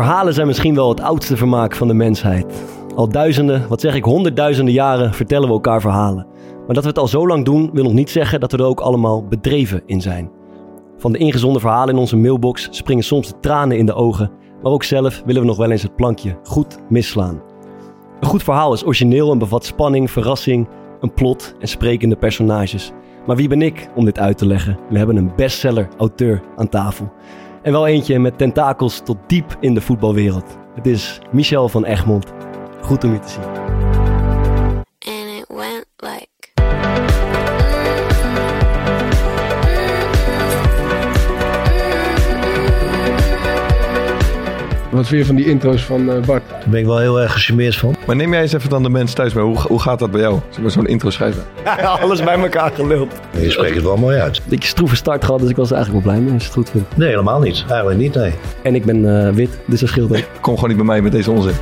Verhalen zijn misschien wel het oudste vermaak van de mensheid. Al duizenden, wat zeg ik, honderdduizenden jaren vertellen we elkaar verhalen. Maar dat we het al zo lang doen, wil nog niet zeggen dat we er ook allemaal bedreven in zijn. Van de ingezonden verhalen in onze mailbox springen soms de tranen in de ogen, maar ook zelf willen we nog wel eens het plankje goed misslaan. Een goed verhaal is origineel en bevat spanning, verrassing, een plot en sprekende personages. Maar wie ben ik om dit uit te leggen? We hebben een bestseller-auteur aan tafel. En wel eentje met tentakels tot diep in de voetbalwereld. Het is Michel van Egmond. Goed om je te zien. Wat vind je van die intro's van eh, Bart? Daar ben ik wel heel erg gecharmeerd van. Maar neem jij eens even dan de mensen thuis mee. Hoe, hoe gaat dat bij jou? Zullen we zo'n intro schrijven? Alles bij elkaar geluld. Je spreekt het wel mooi uit. Beetje stroeve start gehad, dus ik was er eigenlijk wel blij mee als je het goed vindt. Nee, helemaal niet. Eigenlijk niet, nee. En ik ben eh, wit, dus dat scheelt ook. Kom gewoon niet bij mij met deze onzin.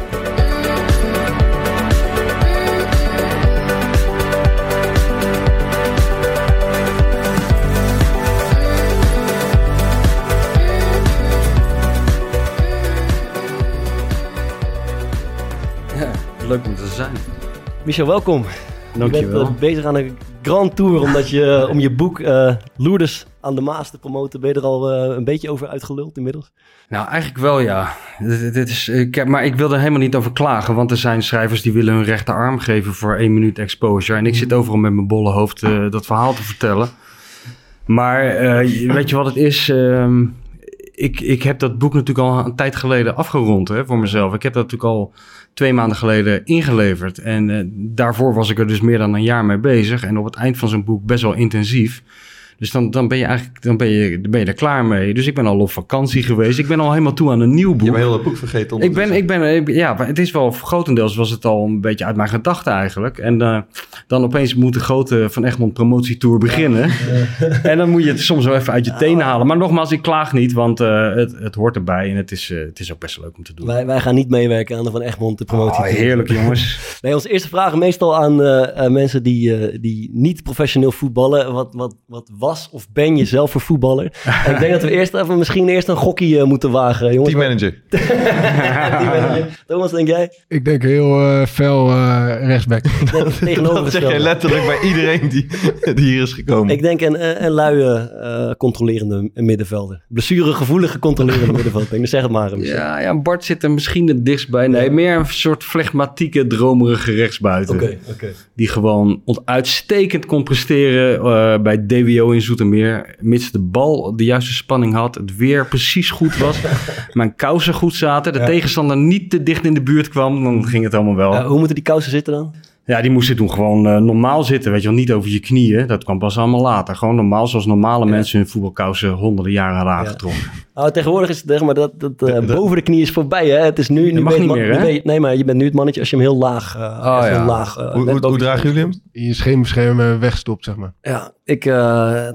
Leuk om te zijn. Michel, welkom. Dankjewel. Je bent eh, bezig aan een grand tour omdat je, om je boek eh Lourdes aan de Maas te promoten. Ben je er al eh, een beetje over uitgeluld inmiddels? Nou, eigenlijk wel ja. Dit, dit is, ik heb, maar ik wil er helemaal niet over klagen, want er zijn schrijvers die willen hun rechterarm geven voor één minuut exposure. En ik zit overal met mijn bolle hoofd eh, dat verhaal te vertellen. Maar eh, weet je wat het is? Ehm, ik, ik heb dat boek natuurlijk al een tijd geleden afgerond hè, voor mezelf. Ik heb dat natuurlijk al twee maanden geleden ingeleverd. En eh, daarvoor was ik er dus meer dan een jaar mee bezig. En op het eind van zo'n boek best wel intensief. Dus dan, dan ben je eigenlijk dan ben je, dan ben je er klaar mee. Dus ik ben al op vakantie geweest. Ik ben al helemaal toe aan een nieuw boek. Je hebt heel het boek vergeten. Ik ben, ik ben, ik- ja, maar het is wel, grotendeels was het al een beetje uit mijn gedachten eigenlijk. En eh, dan opeens moet de grote Van Egmond promotietour beginnen. En dan moet je het soms wel even uit je tenen halen. Maar nogmaals, ik klaag niet, want eh, het, het hoort erbij. En het is, eh, het is ook best leuk om te doen. Wij, wij gaan niet meewerken aan de Van Egmond de promotie. Oh, heerlijk jongens. Nee, onze eerste vraag meestal aan mensen die, eh, die niet professioneel voetballen. Wat, wat, wat was of ben je zelf voor voetballer? En ik denk dat we eerst even misschien eerst een gokkie eh, moeten wagen. Jongens, Teammanager. Teammanager. Thomas, denk jij? Ik denk heel eh, fel eh, rechtsback. Dat zeg jij letterlijk bij iedereen die, die hier is gekomen. Ik denk een, een, een luie, eh, controlerende middenvelder. Blessuregevoelige controlerende middenvelder. Dus zeg het maar. Ja, ja, Bart zit er misschien het dichtst bij. Nee, meer een soort flegmatieke, dromerige rechtsbuiten. Oké, oké. Die gewoon uitstekend kon presteren eh, bij DWO in Zoetermeer. Mits de bal de juiste spanning had. Het weer precies goed was. mijn kousen goed zaten. De tegenstander niet te dicht in de buurt kwam. Dan ging het allemaal wel. Eh, hoe moeten die kousen zitten dan? Ja, die moesten toen gewoon eh, normaal zitten. Weet je wel, niet over je knieën. Dat kwam pas allemaal later. Gewoon normaal, zoals normale mensen hun voetbalkousen honderden jaren hadden aangetrokken. Nou, tegenwoordig is het zeg maar dat, dat eh, boven de knie is voorbij. Hè? Het is nu, nu mag niet meer, hè? je- nee, maar je bent nu het mannetje als je hem heel laag. eh, echt heel ja. laag hoe, hoe, hoe dragen jullie hem? Je scheenbeschermer wegstopt, zeg maar. Ja, ik eh,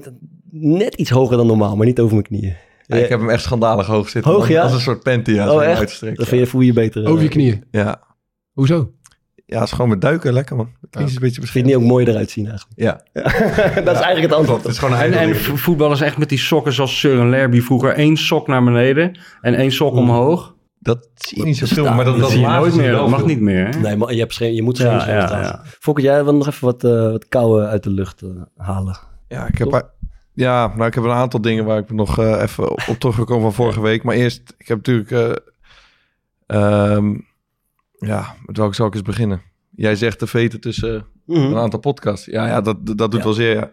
net iets hoger dan normaal, maar niet over mijn knieën. Ja, ik heb hem echt schandalig hoog zitten. Hoog, Als- ja? Als een soort panty. Ja, oh, uitgestrekt. Dan vind je, voel je je beter. Over je knieën. Ja. Hoezo? Ja, het is gewoon met duiken lekker, man. Knieën is een beetje Vind je het niet ook mooi eruit zien eigenlijk? Ja. dat is eigenlijk het antwoord. Het is gewoon een En, voetballers echt met die sokken zoals Søren Lerby vroeger. één sok naar beneden en één sok omhoog. Dat zie je niet zo veel, maar dat, dat dat zie je nooit meer. Dat mag niet meer. Hè? Nee, maar je, hebt scherm, je moet Ja, scherm ja, ja. Fokker, jij wil nog even wat, eh wat kou uit de lucht eh, halen. Ja, ik heb, ja, nou, ik heb een aantal dingen waar ik nog eh, even op teruggekomen van vorige week. Maar eerst, ik heb natuurlijk... eh, ehm, ja, met welke zal ik eens beginnen? Jij zegt de veten tussen een aantal podcasts. Ja, ja dat, dat doet Ja. wel zeer, ja.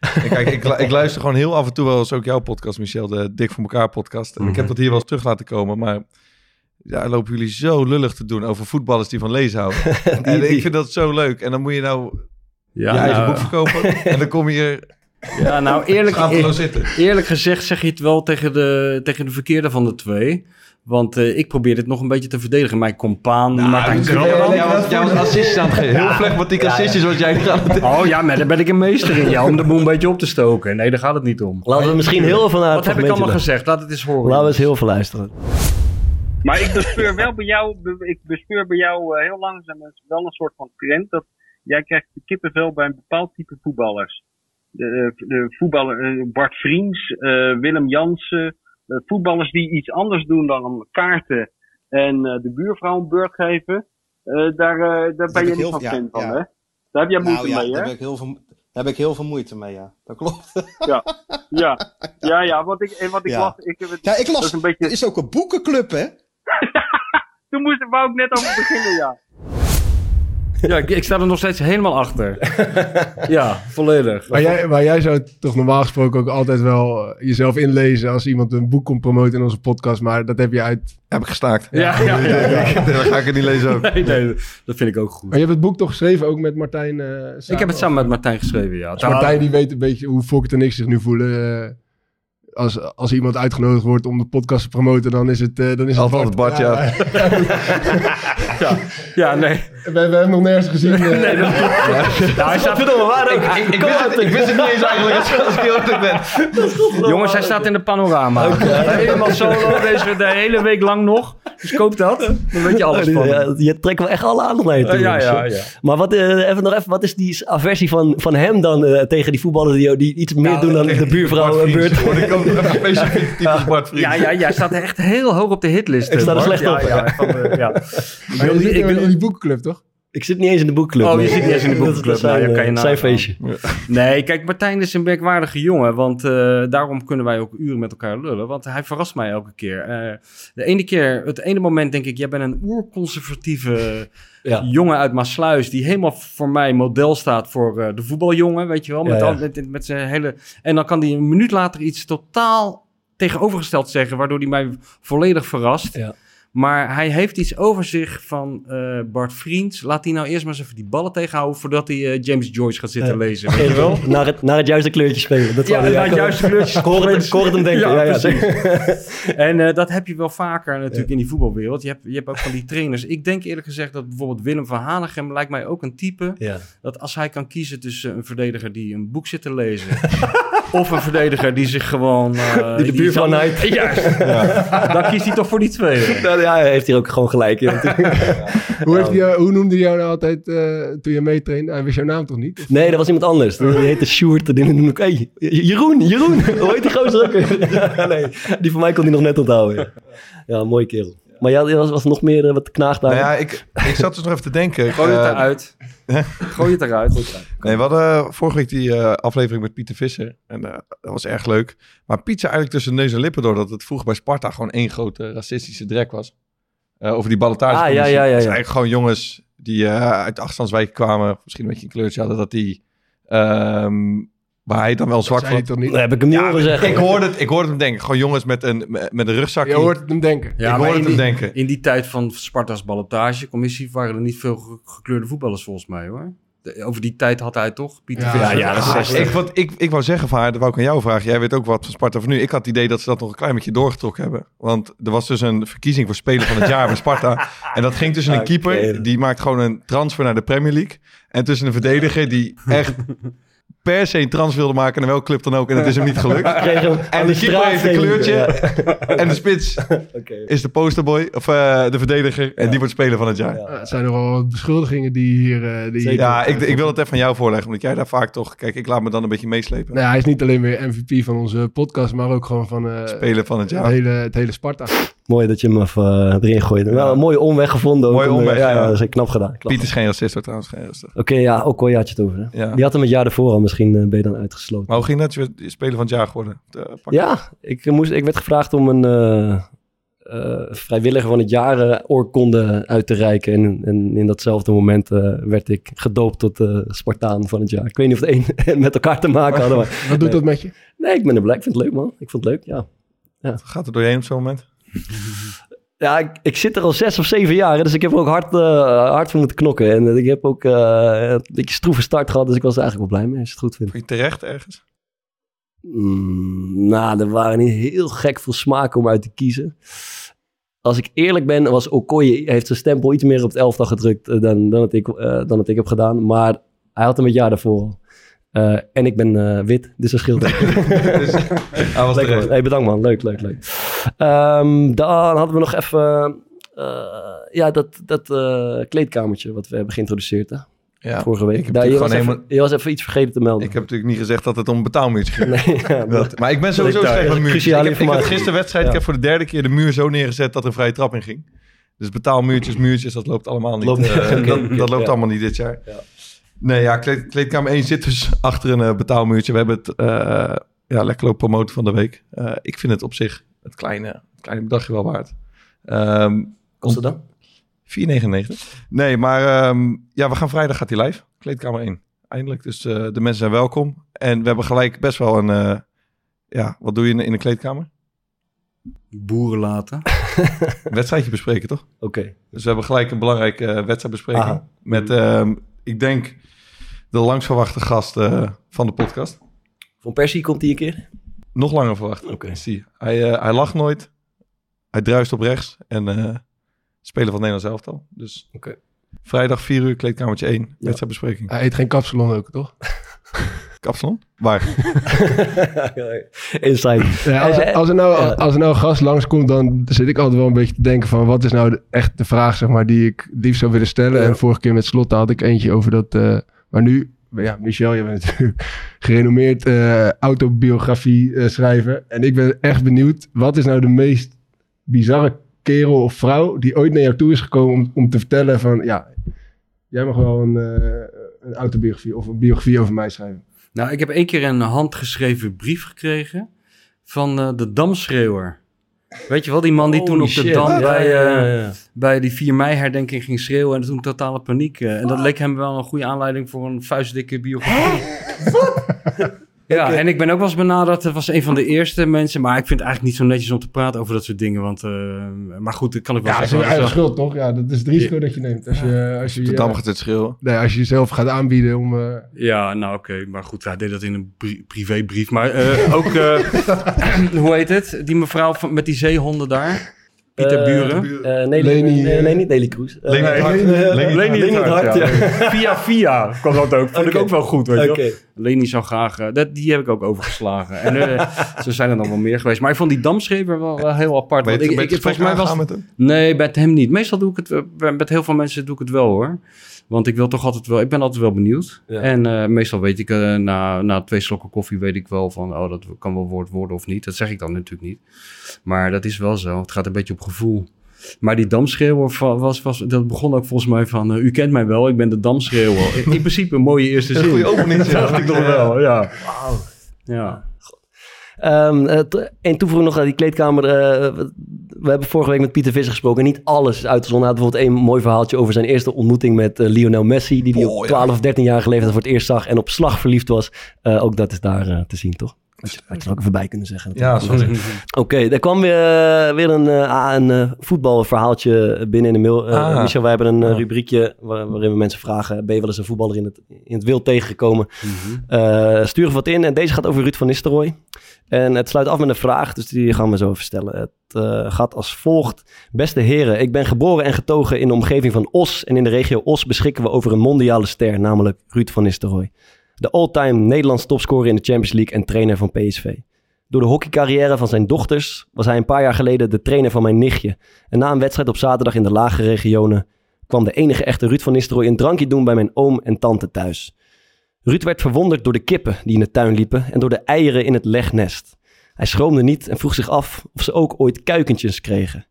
En kijk, ik, ik luister gewoon heel af en toe wel eens ook jouw podcast, Michel, de Dik voor elkaar podcast. En ik heb dat hier wel eens terug laten komen, maar ja, lopen jullie zo lullig te doen over voetballers die van lezen houden. en ik vind dat zo leuk. En dan moet je nou Ja, je eigen nou, boek verkopen en dan kom je hier ja, nou eerlijk, zitten. eerlijk gezegd zeg je het wel tegen de, tegen de verkeerde van de twee. Want eh, ik probeer dit nog een beetje te verdedigen. Mijn compaan Martijn Krabbe. Jij was, jij was assistjes aan het geven. Heel flegmatiek assistjes wat jij hebt. Oh ja, maar daar ben ik een meester in. Ja, om de boel een beetje op te stoken. Nee, daar gaat het niet om. Laten we misschien heel veel naar Wat het heb ik allemaal gezegd? Laat het eens horen. Laten we eens heel veel luisteren. Maar ik bespeur wel bij jou, ik bespeur bij jou eh, heel langzaam wel een soort van trend dat jij krijgt de kippenvel bij een bepaald type voetballers. De, de voetballer eh, Bart Vriends, eh, Willem Jansen, eh, voetballers die iets anders doen dan kaarten en eh, de buurvrouw een beurt geven. Eh, daar, eh, daar ben je ik niet van ja, fan van, ja. hè? Daar heb jij moeite Nou ja, mee, daar hè? heb, ik heel veel, daar heb ik heel veel moeite mee, ja. Dat klopt. Ja, ja, ja, ja, wat ik, wat ik Ja. las, ik heb het, Ja, ik las, is een beetje, er is ook een boekenclub, hè? toen moest, wou ik net over beginnen, ja. Ja, ik, ik sta er nog steeds helemaal achter. ja, volledig. Maar jij, maar jij zou toch normaal gesproken ook altijd wel eh, jezelf inlezen als iemand een boek komt promoten in onze podcast. Maar dat heb je uit... Heb ik gestaakt. Ja, ja, ja, ja. Dan ga ik het niet lezen ook. Nee, nee, dat vind ik ook goed. Maar je hebt het boek toch geschreven ook met Martijn eh, samen? Ik heb het samen met Martijn geschreven, ja. Dus Martijn die weet een beetje hoe Fokker en ik zich nu voelen. eh, als, als iemand uitgenodigd wordt om de podcast te promoten, dan is het, eh, dan is het Altijd Bart, ja. Ja, ja nee. We, we hebben hem nog nergens gezien. eh. nee dat, Nou, hij staat, Verdomme, waar ook? Ik, ik, wist het, ik wist het niet eens eigenlijk als, als ik heel eerlijk ben. jongens, hij staat in de panorama. Helemaal solo, deze de hele week lang nog. Dus koop dat. Dan weet je alles van. Ja, je trekt wel echt alle aandacht naar je toe. Eh, ja, ja, eh. ja. Maar wat, eh, even nog even, wat is die aversie van, van hem dan eh, tegen die voetballers die, die iets meer doen dan de buurvrouw Bart een beurt? Ik ook even specifiek typisch Bart Vriends. Ja, ja, jij staat echt heel hoog op de hitlist. Ik sta er slecht op. Ja, van de- ja. Ik Maar wil je niet- zit ik in, wil- in die boekenclub, toch? Ik zit niet eens in de boekclub. Oh, je nee. zit niet eens in de boekclub. Dat zijn, Nou, ja, kan je zijn nagaan. feestje. Nee, kijk, Martijn is een merkwaardige jongen. Want eh, daarom kunnen wij ook uren met elkaar lullen. Want hij verrast mij elke keer. Eh, de ene keer, het ene moment denk ik... jij bent een oerconservatieve Ja. jongen uit Maasluis... die helemaal voor mij model staat voor eh, de voetbaljongen. Weet je wel? Met, Ja, met, met zijn hele... En dan kan hij een minuut later iets totaal tegenovergesteld zeggen... waardoor hij mij volledig verrast. Ja. Maar hij heeft iets over zich van eh, Bart Vriends. Laat hij nou eerst maar eens even die ballen tegenhouden... voordat hij eh, James Joyce gaat zitten lezen. Weet je wel? Naar het, naar het juiste kleurtje spelen. Dat Ja, naar het juiste kleurtje. Het hem denken. Ja, ja, precies. en eh, dat heb je wel vaker natuurlijk in die voetbalwereld. Je hebt, je hebt ook van die trainers. Ik denk eerlijk gezegd dat bijvoorbeeld Willem van Hanegem lijkt mij ook een type. Ja. Dat als hij kan kiezen tussen een verdediger die een boek zit te lezen. of een verdediger die zich gewoon... eh, Die de buurvrouw zal- naait. Juist. Dan kiest hij toch voor die tweede. Nou, ja, hij heeft hier ook gewoon gelijk in. Hoe, heeft hij jou- hoe noemde hij jou nou altijd eh, toen je meetrainde? Hij wist jouw naam toch niet? Of- Nee, dat was iemand anders. Die heette Sjoerd. Noemde ik, hey, Jeroen, Jeroen. Hoe heet die gozer ook? Ja, nee, die van mij kon hij nog net onthouden. Ja, ja mooie kerel. Maar ja, er was, was nog meer eh, wat knaagt daar. Nou ja, ik, ik zat dus nog even te denken. Gooi het eruit. Gooi het eruit. Nee, we hadden vorige week die eh, aflevering met Pieter Visser. En eh, dat was erg leuk. Maar Piet zei eigenlijk tussen neus en lippen door... dat het vroeger bij Sparta gewoon één grote racistische drek was. Eh, over die ballotage. Ah, ja, ja, ja, eigenlijk gewoon jongens die uit de achterstandswijk kwamen... misschien een beetje een kleurtje hadden... dat die... ehm, waar hij dan wel zwak van... toch niet? Dat heb ik hem niet horen zeggen. Ik hoorde, het, ik hoorde hem denken. Gewoon jongens met een, met een rugzakje. Je hoort het hem denken. Ja, ik hoorde hem die- denken. In die tijd van Sparta's ballotagecommissie waren er niet veel ge- gekleurde voetballers volgens mij hoor. De- over die tijd had hij toch, Pieter Ja, Visser? ja, dat is Ah, 60. ik, wat, ik, ik wou zeggen van haar, dat wou ik aan jou vragen. Jij weet ook wat van Sparta van nu. Ik had het idee dat ze dat nog een klein beetje doorgetrokken hebben. Want er was dus een verkiezing voor Speler van het Jaar bij Sparta. En dat ging tussen een keeper, die maakt gewoon een transfer naar de Premier League. En tussen een verdediger die echt per se een trans wilde maken naar welke club dan ook. En het is hem niet gelukt. En de de keeper heeft een kleurtje. Ja. En de spits Oké. is de posterboy. Of eh, de verdediger. En die wordt speler van het jaar. Ja, het zijn nogal wat beschuldigingen die hier... eh, die. Ja, ik, ik wil het even van jou voorleggen. Omdat jij daar vaak toch... Kijk, ik laat me dan een beetje meeslepen. Nou, hij is niet alleen weer MVP van onze podcast, maar ook gewoon van eh, Speler van het het, jaar. hele, het hele Sparta. Mooi dat je hem even eh, erin gooide. Wel een mooie omweg gevonden. Mooie Om, omweg, Ja, ja. ja, dat is knap gedaan. Knap Piet is geen racist hoor, trouwens. Geen racist. Oké, ja, ook je had je het over. Hè? Ja. Die had hem het jaar ervoor al. Misschien eh, ben je dan uitgesloten. Maar hoe ging dat? Je werd speler van het jaar geworden. Eh, Ja, ik, moest, ik werd gevraagd om een eh, eh, vrijwilliger van het jaar oorkonde uit te reiken. En, en in datzelfde moment eh, werd ik gedoopt tot eh, Spartaan van het jaar. Ik weet niet of het een met elkaar te maken hadden. Maar... Wat doet dat met je? Nee, ik ben er blij. Ik vind het leuk, man. Ik vond het leuk, ja. Gaat er doorheen op zo'n moment? Ja, ik, ik zit er al zes of zeven jaar, dus ik heb er ook hard, eh, hard voor moeten knokken. En eh, ik heb ook eh, een beetje stroeve start gehad, dus ik was er eigenlijk wel blij mee, als je het goed vindt. Vond je terecht ergens? Mm, nou, er waren niet heel gek veel smaken om uit te kiezen. Als ik eerlijk ben, was Okoye heeft zijn stempel iets meer op het elftal gedrukt dan, dan, het ik, dan het ik heb gedaan. Maar hij had hem het jaar daarvoor Eh, en ik ben eh, wit, dus dat scheelt. Dus, was. Hey, bedankt man, leuk, leuk, leuk. Ehm, dan hadden we nog even eh, ja, dat, dat kleedkamertje wat we hebben geïntroduceerd hè? Ja, vorige week. Daar, je, was gewoon even, je was even iets vergeten te melden. Ik heb natuurlijk niet gezegd dat het om een betaalmuurtje ging. Nee, ja, maar- ik ben sowieso slecht met muurtjes. Ik heb, ik had informatie. gisteren wedstrijd, ik heb voor de derde keer de muur zo neergezet dat er een vrije trap in ging. Dus betaalmuurtjes, muurtjes, dat loopt allemaal niet. Loopt- dat, dat loopt allemaal niet dit jaar. Ja. Nee, ja, kleed, kleedkamer 1 zit dus achter een eh, betaalmuurtje. We hebben het uh, ja, lekker loop promoten van de week. Uh, ik vind het op zich het kleine, het kleine bedragje wel waard. Um, Kost het dan? 4,99. Nee, maar um, ja, we gaan vrijdag gaat hij live. Kleedkamer 1. Eindelijk. Dus uh, de mensen zijn welkom. En we hebben gelijk best wel een... Ja, wat doe je in, in de kleedkamer? Boeren laten. wedstrijdje bespreken, toch? Oké. Okay. Dus we hebben gelijk een belangrijke wedstrijdbespreking. Aha. Met, uh, ik denk, de langst verwachte gast uh, van de podcast. Van Persie komt hij een keer? Nog langer verwacht. Oké. Okay. Zie. Hij, uh, hij lacht nooit. Hij druist op rechts. En uh, speler van het Nederlands elftal. Dus okay. vrijdag 4 uur, kleedkamertje 1. Ja. Wedstrijdbespreking. Hij eet geen kapsalon ook, toch? Kapsalon? Waar? Inside. Ja, als, er, als, er nou, als er nou een gast langskomt, dan zit ik altijd wel een beetje te denken van... wat is nou de, echt de vraag, zeg maar, die ik liefst zou willen stellen. Ja. En vorige keer met Slot had ik eentje over dat... Uh, maar nu, ja, Michel, je bent natuurlijk gerenommeerd uh, autobiografie schrijver. En ik ben echt benieuwd, wat is nou de meest bizarre kerel of vrouw... die ooit naar jou toe is gekomen om, om te vertellen van... ja, jij mag wel een, een autobiografie of een biografie over mij schrijven. Nou, ik heb één keer een handgeschreven brief gekregen van uh, de Damschreeuwer. Weet je wel, die man die toen op de. Dam Ja, bij, ja, ja, ja. bij die 4 mei herdenking ging schreeuwen en toen totale paniek. Uh, en dat leek hem wel een goede aanleiding voor een vuistdikke biografie. Ja, okay. en ik ben ook wel eens benaderd. Dat was een van de eerste mensen. Maar ik vind het eigenlijk niet zo netjes om te praten over dat soort dingen. Want, uh, maar goed, dat kan ik wel ja, zeggen. Ja, dat is je eigen schuld, toch? Ja, dat is het risico ja. dat je neemt. Als je, als je, gaat het schreeuwen. Nee, als je jezelf gaat aanbieden om... Uh... Ja, nou oké. Okay. Maar goed, hij deed dat in een pri privébrief. Maar uh, ook, hoe heet het? Die mevrouw van, met die zeehonden daar. Pieter uh, Buren. Uh, nee, Leni, nee, nee, niet Nelly Kroes. Uh, Leni Hart. Leni Hart, ja. Via via kwam dat ook. Vond okay. ik ook wel goed, weet okay. je Leni zou graag... Uh, dat, die heb ik ook overgeslagen. en uh, zo zijn er nog wel meer geweest. Maar ik vond die damschrever wel, wel heel apart. Weet, want ik, ik, ik, volgens mij was met hem? Nee, met hem niet. Meestal doe ik het... Met heel veel mensen doe ik het wel, hoor. Want ik wil toch altijd wel... Ik ben altijd wel benieuwd. Ja. En uh, meestal weet ik... Uh, na, na twee slokken koffie weet ik wel van... Oh, dat kan wel woord worden of niet. Dat zeg ik dan natuurlijk niet. Maar dat is wel zo. Het gaat een beetje op gevoel. Maar die damschreeuwer was, was, dat begon ook volgens mij van... Uh, u kent mij wel, ik ben de damschreeuwer. In, in principe een mooie eerste zin. Een goede opening. dacht ik toch wel, ja. Wauw. Ja. Um, en toevoeging nog aan die kleedkamer. Uh, we hebben vorige week met Pieter Visser gesproken. Niet alles is uitgezonden. Hij had bijvoorbeeld een mooi verhaaltje over zijn eerste ontmoeting met uh, Lionel Messi. Die hij oh, op 12 ja. of 13 jaar geleden voor het eerst zag en op slag verliefd was. Uh, ook dat is daar te zien, toch? Had je, had je er ook even bij kunnen zeggen. Ja, sorry. Oké, okay, er kwam weer, weer een, een uh, voetbalverhaaltje binnen in de mail. Uh, ah. Michel, wij hebben een rubriekje waar, waarin we mensen vragen... ben je wel eens een voetballer in het, in het wild tegengekomen? Mm-hmm. stuur even wat in. En deze gaat over Ruud van Nistelrooy. En het sluit af met een vraag, dus die gaan we zo even stellen. Het gaat als volgt. Beste heren, ik ben geboren en getogen in de omgeving van Os. En in de regio Os beschikken we over een mondiale ster, namelijk Ruud van Nistelrooy. De all-time Nederlands topscorer in de Champions League en trainer van PSV. Door de hockeycarrière van zijn dochters was hij een paar jaar geleden de trainer van mijn nichtje. En na een wedstrijd op zaterdag in de lage regionen kwam de enige echte Ruud van Nistelrooy een drankje doen bij mijn oom en tante thuis. Ruud werd verwonderd door de kippen die in de tuin liepen en door de eieren in het legnest. Hij schroomde niet en vroeg zich af of ze ook ooit kuikentjes kregen.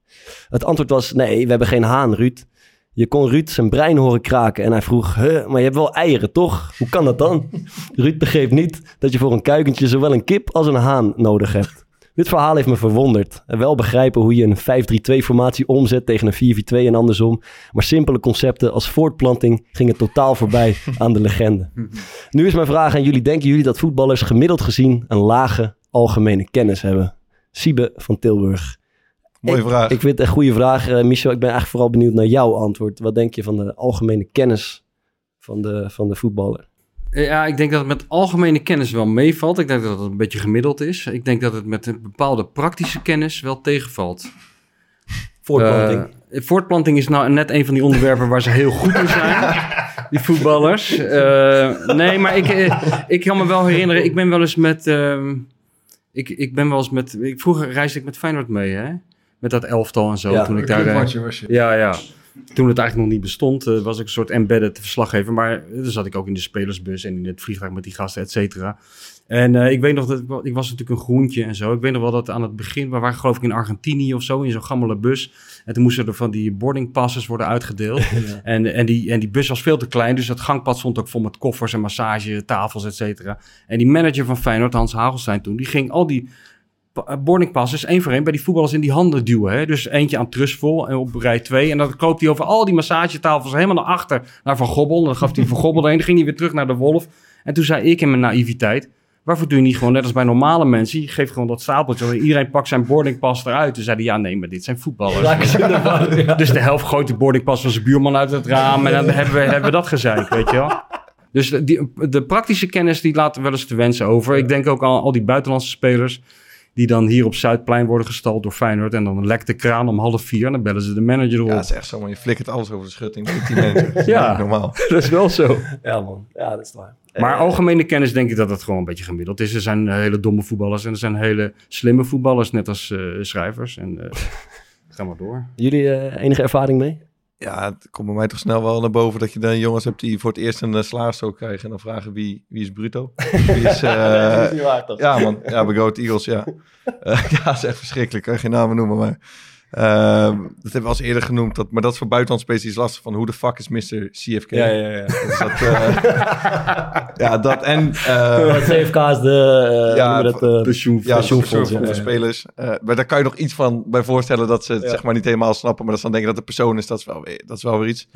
Het antwoord was: nee, we hebben geen haan, Ruud. Je kon Ruud zijn brein horen kraken en hij vroeg: huh, maar je hebt wel eieren, toch? Hoe kan dat dan? Ruud begreep niet dat je voor een kuikentje zowel een kip als een haan nodig hebt. Dit verhaal heeft me verwonderd. En wel begrijpen hoe je een 5-3-2 formatie omzet tegen een 4-4-2 en andersom. Maar simpele concepten als voortplanting gingen totaal voorbij aan de legende. Nu is mijn vraag aan jullie. Denken jullie dat voetballers gemiddeld gezien een lage algemene kennis hebben? Siebe van Tilburg. Mooie ik, vraag. Ik vind het een goede vraag, eh, Michel. Ik ben eigenlijk vooral benieuwd naar jouw antwoord. Wat denk je van de algemene kennis van de, van de voetballer? Ja, ik denk dat het met algemene kennis wel meevalt. Ik denk dat het een beetje gemiddeld is. Ik denk dat het met een bepaalde praktische kennis wel tegenvalt. Voortplanting. Eh, voortplanting is nou net een van die onderwerpen waar ze heel goed in zijn. Die voetballers. Eh, nee, maar ik, eh, ik kan me wel herinneren. Ik ben wel eens met... ehm, ik, ik ben wel eens met... Ik, vroeger reisde ik met Feyenoord mee, hè? Met dat elftal en zo. Ja, toen ik daar... was je. ja, ja. Toen het eigenlijk nog niet bestond, eh, was ik een soort embedded verslaggever. Maar eh, dan zat ik ook in de spelersbus en in het vliegtuig met die gasten, et cetera. En eh, ik weet nog dat ik, wa- ik was natuurlijk een groentje en zo. Ik weet nog wel dat aan het begin, we waren geloof ik in Argentinië of zo, in zo'n gammele bus. En toen moesten er van die boarding passes worden uitgedeeld. en, en, die, en die bus was veel te klein, dus het gangpad stond ook vol met koffers en massage, tafels, et cetera. En die manager van Feyenoord, Hans Hagelstein toen, die ging al die boarding passes één voor één bij die voetballers in die handen duwen. Hè? Dus eentje aan Trustful en op rij 2. En dan koopt hij over al die massagetafels helemaal naar achter naar Van Gobbel. En dan gaf hij Van Gobbel erheen. Dan ging hij weer terug naar de Wolf. En toen zei ik in mijn naïviteit... Waarvoor doe je niet gewoon net als bij normale mensen? Je geeft gewoon dat stapeltje. en Iedereen pakt zijn boardingpas eruit. Toen zei hij, ja nee, maar dit zijn voetballers. Dus de helft gooit de boardingpas van zijn buurman uit het raam. En dan hebben we, hebben we dat gezeik, weet je wel. Dus de, die, de praktische kennis die laat wel eens te wensen over. Ik denk ook aan al die buitenlandse spelers... die dan hier op Zuidplein worden gestald door Feyenoord... en dan lekt de kraan om half vier... en dan bellen ze de manager erop. Ja, dat is echt zo, man. Je flikkert alles over de schutting. met die mensen. Dat is Ja. normaal. dat is wel zo. Ja, man. Ja, dat is waar. Maar algemene kennis denk ik dat het gewoon een beetje gemiddeld is. Er zijn hele domme voetballers en er zijn hele slimme voetballers, net als eh, schrijvers. En eh ga maar door. Jullie eh, enige ervaring mee? Ja, het komt bij mij toch snel wel naar boven dat je dan jongens hebt die voor het eerst een uh, salarisstook krijgen. En dan vragen wie, wie is bruto? Wie is, eh, waar, ja man, ja, bij Goat Eagles, ja. Eh, ja, dat is echt verschrikkelijk. Kan je geen namen noemen, maar... ehm, dat hebben we al eens eerder genoemd. Dat, maar dat is voor buitenland specifiek lastig van hoe de fuck is Mr. CFK? Ja, ja, ja. Dus dat, eh, ja, dat en... eh, CFK is de, eh, Ja, ja, dat, voor spelers. Eh, maar daar kan je nog iets van bij voorstellen dat ze het Ja. zeg maar niet helemaal snappen. Maar dat ze dan denken dat de persoon is, dat is wel weer, dat is wel weer iets.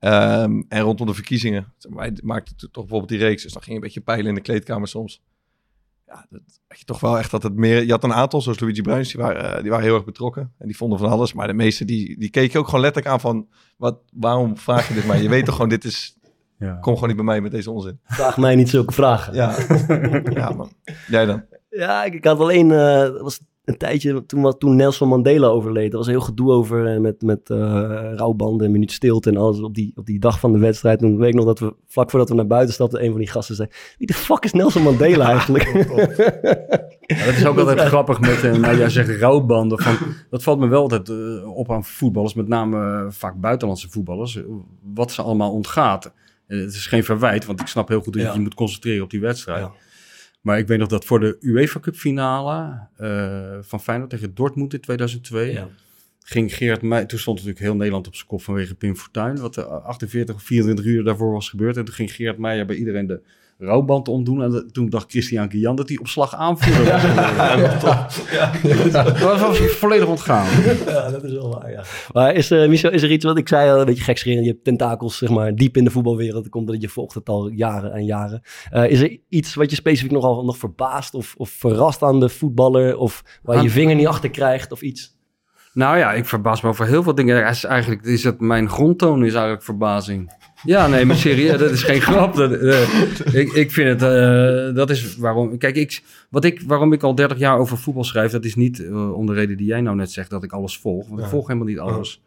Ehm, en rondom de verkiezingen. Wij maakten toch bijvoorbeeld die reeks. Dus dan ging je een beetje peilen in de kleedkamer soms. Ja, dat had je toch wel echt dat het meer... Je had een aantal, zoals Luigi Bruins, die waren, eh, die waren heel erg betrokken. En die vonden van alles. Maar de meeste, die, die keken je ook gewoon letterlijk aan van... Wat, waarom vraag je dit mij? Je weet toch gewoon, dit is... Ja. Kom gewoon niet bij mij met deze onzin. Vraag mij niet zulke vragen. Ja, ja man. Jij dan? Ja, ik, ik had alleen, eh, was een tijdje, toen, toen Nelson Mandela overleed, er was heel gedoe over eh, met, met eh, rouwbanden, een minuut stilte en alles op die, op die dag van de wedstrijd. Toen weet ik nog dat we, vlak voordat we naar buiten stapten, een van die gasten zei, wie de fuck is Nelson Mandela eigenlijk? Ja, dat is ook altijd grappig met, eh, nou, jij zegt rouwbanden. Van, dat valt me wel altijd op aan voetballers, met name vaak buitenlandse voetballers, wat ze allemaal ontgaat. Het is geen verwijt, want ik snap heel goed dat Ja. je je moet concentreren op die wedstrijd. Ja. Maar ik weet nog dat voor de UEFA Cup finale eh, van Feyenoord tegen Dortmund in 2002... Ja. ging Gerard Meij... Toen stond natuurlijk heel Nederland op zijn kop vanwege Pim Fortuyn... wat er 48 of 24 uur daarvoor was gebeurd. En toen ging Gerard Meijer bij iedereen de rouwband omdoen. En de- toen dacht Christian Kian dat hij op slag was. geworden. Dat was volledig ontgaan. Ja, dat is wel waar, ja. Maar is, eh, Michel, is er iets wat ik zei, al een beetje gekscherend, je hebt tentakels zeg maar diep in de voetbalwereld, dat komt dat je volgt het al jaren en jaren. Eh, is er iets wat je specifiek nogal nog verbaast of, of verrast aan de voetballer of waar je Aan- je vinger niet achter krijgt of iets? Nou ja, ik verbaas me over heel veel dingen. Ja, is eigenlijk is het mijn grondtoon is eigenlijk verbazing. Ja, nee, maar serieus, dat is geen grap. Dat, eh, ik, ik vind het, eh, dat is waarom. Kijk, ik, wat ik, waarom ik al 30 jaar over voetbal schrijf, dat is niet eh, om de reden die jij nou net zegt, dat ik alles volg. Want ik volg helemaal niet alles.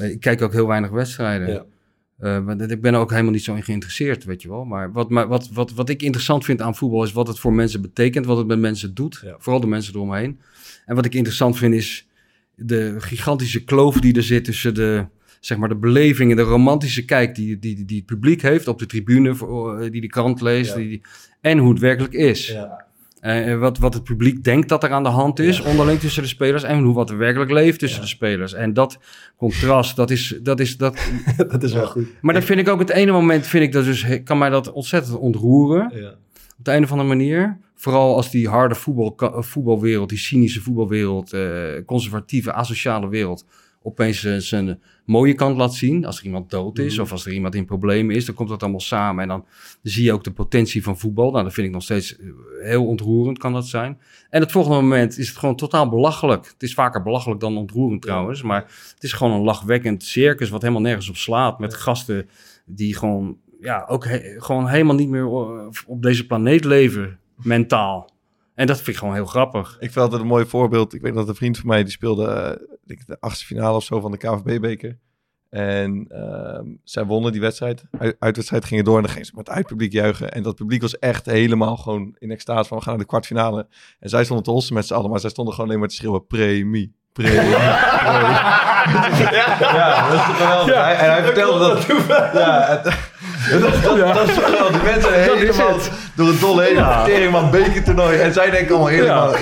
Ik kijk ook heel weinig wedstrijden. Ja. Want ik ben er ook helemaal niet zo in geïnteresseerd, weet je wel. Maar wat, maar wat, wat, wat ik interessant vind aan voetbal is wat het voor mensen betekent, wat het met mensen doet. Vooral de mensen eromheen. En wat ik interessant vind is de gigantische kloof die er zit tussen de, zeg maar, de beleving en de romantische kijk die, die, die het publiek heeft op de tribune, voor- eh, die de krant leest, Ja. die, en hoe het werkelijk is. Ja. Eh, wat, wat het publiek denkt dat er aan de hand is, onderling tussen de spelers, en hoe wat er werkelijk leeft tussen de spelers. En dat contrast, dat is, dat is, dat, dat is wel goed. maar dat vind ik ook het ene moment, vind ik dat dus, kan mij dat ontzettend ontroeren. Ja. Op de een of andere manier. Vooral als die harde voetbal, voetbalwereld, die cynische voetbalwereld, eh, conservatieve, asociale wereld, opeens eh, zijn mooie kant laat zien. Als er iemand dood is Mhm. of als er iemand in problemen is, dan komt dat allemaal samen. En dan zie je ook de potentie van voetbal. Nou, dat vind ik nog steeds eh, heel ontroerend, kan dat zijn. En het volgende moment is het gewoon totaal belachelijk. Het is vaker belachelijk dan ontroerend trouwens. Maar het is gewoon een lachwekkend circus wat helemaal nergens op slaat. Met gasten die gewoon, ja, ook he- gewoon helemaal niet meer op deze planeet leven, mentaal. En dat vind ik gewoon heel grappig. Ik vind altijd een mooi voorbeeld. Ik weet dat een vriend van mij die speelde eh, ik denk de achtste finale of zo van de KVB-beker. En ehm, zij wonnen die wedstrijd. Uit, uitwedstrijd gingen door en dan gingen ze met het uitpubliek juichen. En dat publiek was echt helemaal gewoon in extase van we gaan naar de kwartfinale. En zij stonden te hossen met z'n allen, maar zij stonden gewoon alleen maar te schreeuwen premie. Premie. premie. ja, dat is geweldig. En hij vertelde dat. Ja, het- dat, dat, dat is geweldig. Die mensen helemaal door het dolle heen. Ja. Teringman bekertoernooi. En zij denken allemaal helemaal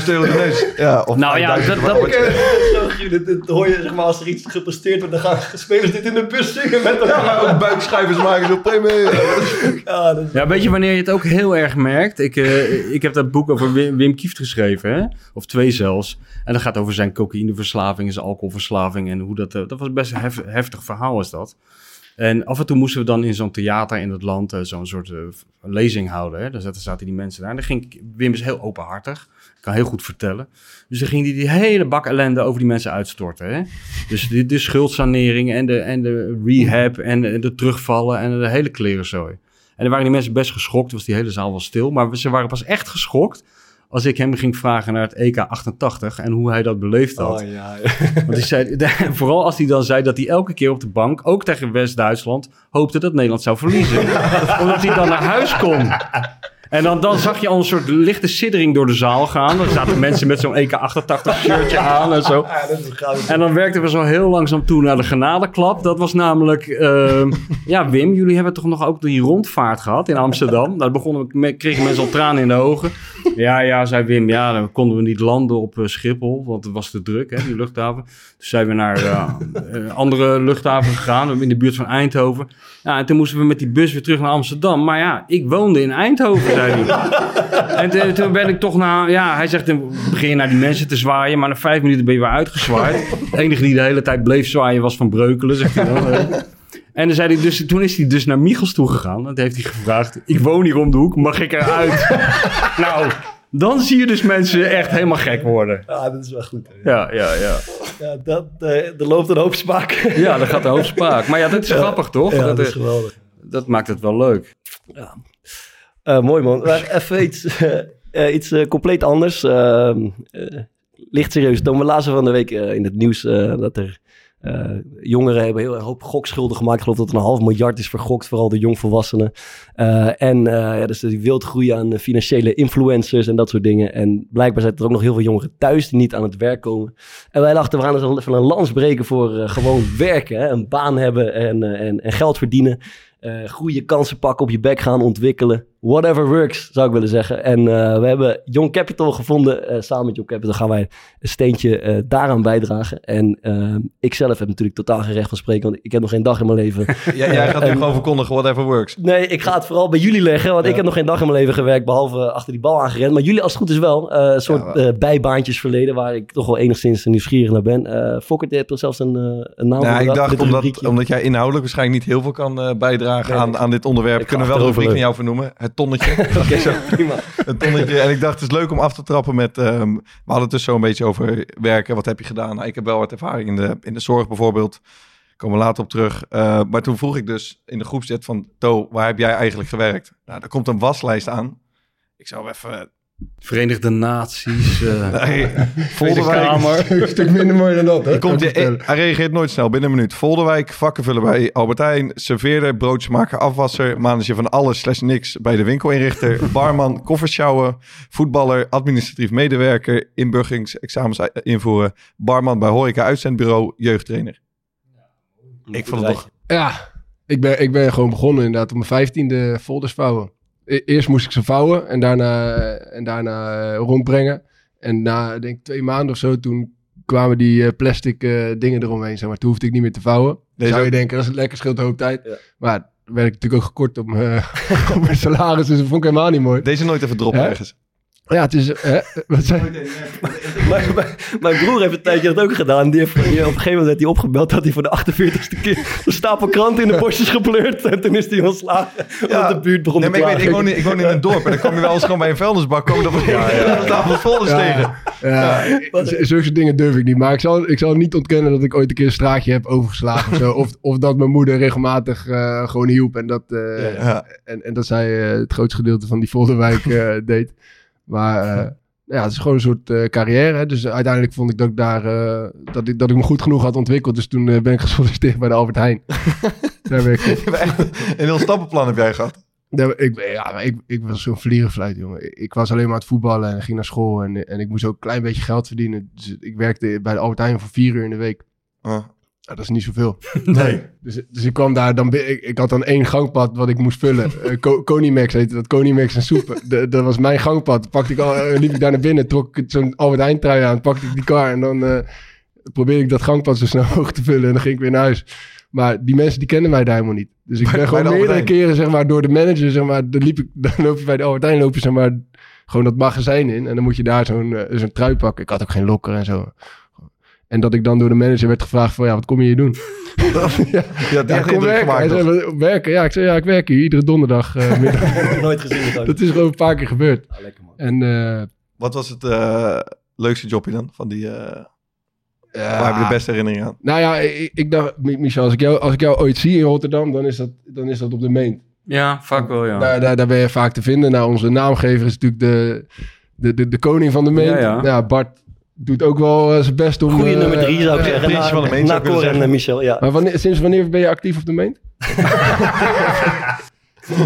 7.500 euro de neus. Ja, of Nou ja, 5.000 dat- dat, dat hoor je, zeg maar, als er iets gepresteerd wordt, dan gaan spelers dit in de bus zingen met elkaar. Ja, ook buikschuivers maken zo premie. Ja, dat is- Ja, weet je wanneer je het ook heel erg merkt? Ik, eh, ik heb dat boek over Wim, Wim Kieft geschreven, hè? of twee zelfs. En dat gaat over zijn cocaïneverslaving en zijn alcoholverslaving. En hoe dat, eh, dat was best een hef- heftig verhaal is dat. En af en toe moesten we dan in zo'n theater in het land eh, zo'n soort eh, lezing houden. Hè? Daar zaten, die mensen daar. En dan ging Wim is heel openhartig. Kan heel goed vertellen. Dus dan ging hij die hele bak ellende over die mensen uitstorten. Hè? Dus de, de schuldsanering en de, en de rehab en de, de terugvallen en de hele klerenzooi. En dan waren die mensen best geschokt. Was die hele zaal wel stil. Maar ze waren pas echt geschokt als ik hem ging vragen naar het EK 88 en hoe hij dat beleefd had. Oh, ja. Want hij zei, vooral als hij dan zei dat hij elke keer op de bank, ook tegen West-Duitsland, hoopte dat Nederland zou verliezen. Omdat hij dan naar huis kon. En dan, dan zag je al een soort lichte siddering door de zaal gaan. Er zaten mensen met zo'n EK 88 shirtje aan en zo. Ja, dat is goud. En dan werkten we zo heel langzaam toe naar de genadeklap. Dat was namelijk... ehm, ja, Wim, jullie hebben toch nog ook die rondvaart gehad in Amsterdam? Daar begonnen kregen mensen al tranen in de ogen. Ja, ja, zei Wim. Ja, dan konden we niet landen op eh, Schiphol, want het was te druk, hè, die luchthaven. Dus zijn we naar een andere luchthaven gegaan, in de buurt van Eindhoven. Ja, en toen moesten we met die bus weer terug naar Amsterdam. Maar ja, ik woonde in Eindhoven, zei hij. En toen- ben ik toch na, ja, hij zegt, dan begin je naar die mensen te zwaaien, maar na vijf minuten ben je weer uitgezwaaid. De enige die de hele tijd bleef zwaaien was Van Breukelen, zegt hij dan. En dan zei hij dus, toen is hij dus naar Michels toegegaan. En toen heeft hij gevraagd, ik woon hier om de hoek, mag ik eruit? nou, dan zie je dus mensen echt helemaal gek worden. Ja, dat is wel goed. hè. Ja, ja, ja. Ja, dat, eh, er loopt een hoop smaak. Ja, dat gaat de hoofdspraak. Maar ja, dat is Ja. grappig, toch? Ja, dat, dat is geweldig. dat maakt het wel leuk. Eh, mooi man. Maar even iets, eh, iets compleet anders. Ehm, eh, licht serieus. Toen we lazen van de week in het nieuws dat er eh, jongeren hebben heel een hoop gokschulden gemaakt. Ik geloof dat er een half miljard is vergokt, vooral de jongvolwassenen. Eh, en eh, ja, dus die wild groeien aan financiële influencers en dat soort dingen. En blijkbaar zijn er ook nog heel veel jongeren thuis die niet aan het werk komen. En wij dachten, we gaan eens even een lans breken voor gewoon werken. Een baan hebben en, en, en geld verdienen. Goede kansen pakken, op je bek gaan ontwikkelen. Whatever works, zou ik willen zeggen. En eh, we hebben Young Capital gevonden. Eh, samen met Young Capital gaan wij een steentje eh, daaraan bijdragen. En ik zelf heb natuurlijk totaal geen recht van spreken, want ik heb nog geen dag in mijn leven. Jij, jij gaat nu gewoon verkondigen, whatever works. Nee, ik ga het vooral bij jullie leggen, want Ja. ik heb nog geen dag in mijn leven gewerkt, behalve achter die bal aangerend. Maar jullie als het goed is wel, een soort bijbaantjes verleden, waar ik toch wel enigszins nieuwsgierig naar ben. Eh Fokker, je hebt er zelfs een, een naam Ja, ik dacht, omdat, omdat jij inhoudelijk waarschijnlijk niet heel veel kan bijdragen Nee, aan, aan dit onderwerp, kunnen we wel een rubriek van jou vernoemen. Het tonnetje. Oké, prima. een tonnetje. En ik dacht, het is leuk om af te trappen met... ehm, we hadden het dus zo een beetje over werken. Wat heb je gedaan? Nou, ik heb wel wat ervaring in de, in de zorg bijvoorbeeld. Komen we later op terug. Eh, maar toen vroeg ik dus in de groepset van... To, waar heb jij eigenlijk gewerkt? Nou, er komt een waslijst aan. Ik zou even Verenigde Naties. eh Nee, Volderwijk. Een stuk minder mooi dan dat, hè? Komt, ik hij, reageert nooit snel, binnen een minuut. Volderwijk, vakkenvuller bij Albert Heijn, serveerder, broodjesmaker, afwasser, manager van alles slash niks bij de winkelinrichter, barman, koffers sjouwen, voetballer, administratief medewerker, inburgeringsexamens i- invoeren, barman bij horeca uitzendbureau, jeugdtrainer. Ik vond het toch... Ja, ik ben, ik ben gewoon begonnen inderdaad op mijn vijftiende folders vouwen. E- Eerst moest ik ze vouwen en daarna, en daarna eh, rondbrengen. En na, denk ik, twee maanden of zo, toen kwamen die eh, plastic eh, dingen eromheen, zeg maar. Toen hoefde ik niet meer te vouwen. Deze Zou je denken, dat is lekker, scheelt een hoop tijd. Maar werd ik natuurlijk ook gekort op mijn, op mijn salaris, dus dat vond ik helemaal niet mooi. Deze nooit even droppen ergens. Ja, het is... Hè, wat zei Mijn, mijn, mijn broer heeft een tijdje dat ook gedaan. Die heeft, die- op een gegeven moment werd hij opgebeld dat hij voor de 48ste keer een stapel kranten in de bosjes gepleurd. En toen is hij ontslagen. Want de buurt begon Nee, te maar ik, weet, ik, klagen. woon in, ik woon in een dorp en dan kom je wel eens gewoon bij een vuilnisbak. Kom je op ja, ja. een tafel folders tegen. Ja, z- zulke soort dingen durf ik niet. Maar ik zal, ik zal niet ontkennen dat ik ooit een keer een straatje heb overgeslagen. of, zo. of, of dat mijn moeder regelmatig eh, gewoon hielp. En dat, eh, Ja. en, en dat zij eh, het grootste gedeelte van die Volderwijk eh, deed. Maar eh, ja, het is gewoon een soort eh, carrière. hè. Dus uiteindelijk vond ik dat ik daar eh, dat, ik, dat ik me goed genoeg had ontwikkeld. Dus toen ben ik gesolliciteerd bij de Albert Heijn. daar ben ik, Een heel stappenplan heb jij gehad. daar- ik, ja, ik, ik was zo'n vlierenfluit, jongen. Ik, ik was alleen maar aan het voetballen en ging naar school. En, en ik moest ook een klein beetje geld verdienen. Dus ik werkte bij de Albert Heijn voor vier uur in de week. Ah. Ja, dat is niet zoveel. Nee. Dus, dus ik kwam daar, dan, ik, ik had dan één gangpad wat ik moest vullen. Uh, Co- Conimax heette dat, Conimax en soepen. De- dat was mijn gangpad. Pakte ik al, eh, liep ik daar naar binnen, trok ik zo'n Albert Heijn trui aan, pakte ik die kar en dan eh, probeerde ik dat gangpad zo snel mogelijk te vullen en dan ging ik weer naar huis. Maar die mensen die kennen mij daar helemaal niet. Dus ik ben bij gewoon meerdere keren zeg maar, door de manager, zeg maar, dan, liep ik, dan loop je bij de Albert Heijn, loop je zeg maar, gewoon dat magazijn in. En dan moet je daar zo'n eh, zo'n trui pakken. Ik had ook geen lokker en zo. En dat ik dan door de manager werd gevraagd van, ja, wat kom je hier doen? ja, Ja, ja, die kom werken. Hij zei, "Wat- werken? Ja, ik zei, ja, ik werk hier iedere donderdag. eh, middag." Nooit gezien. Dat dat is gewoon een paar keer gebeurd. Ah, lekker man. En eh, Wat was het eh, leukste jobje dan? Van die, eh, ja, Waar heb je de beste herinneringen aan? Nou ja, ik, ik dacht, Mi- Michel, als ik, jou, als ik jou ooit zie in Rotterdam, dan is dat, dan is dat op de main. Ja, vaak wel, ja. Daar, daar, daar ben je vaak te vinden. Nou, onze naamgever is natuurlijk de, de, de, de koning van de main. Ja, ja. Bart doet ook wel eh, zijn best om... Goeie eh, nummer drie zou ik eh, zeggen. Van de Meent, Na Cor en Michel, ja. Maar wanneer, sinds wanneer ben je actief op de main?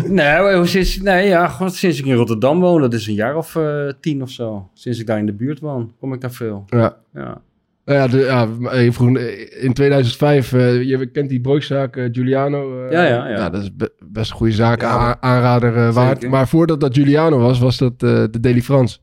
Nee, sinds, nee ja, gewoon sinds ik in Rotterdam woon, dat is een jaar of eh, tien of zo. Sinds ik daar in de buurt woon, kom ik daar veel. Ja. Ja. Nou ja, de, ja vroeg, in 2005, eh, je kent die broodzaak eh, Giuliano. eh, Ja, ja, ja. dat is be- best een goede zaak, Ja, aanrader waard. Maar voordat dat Giuliano was, was dat eh, de Daily France.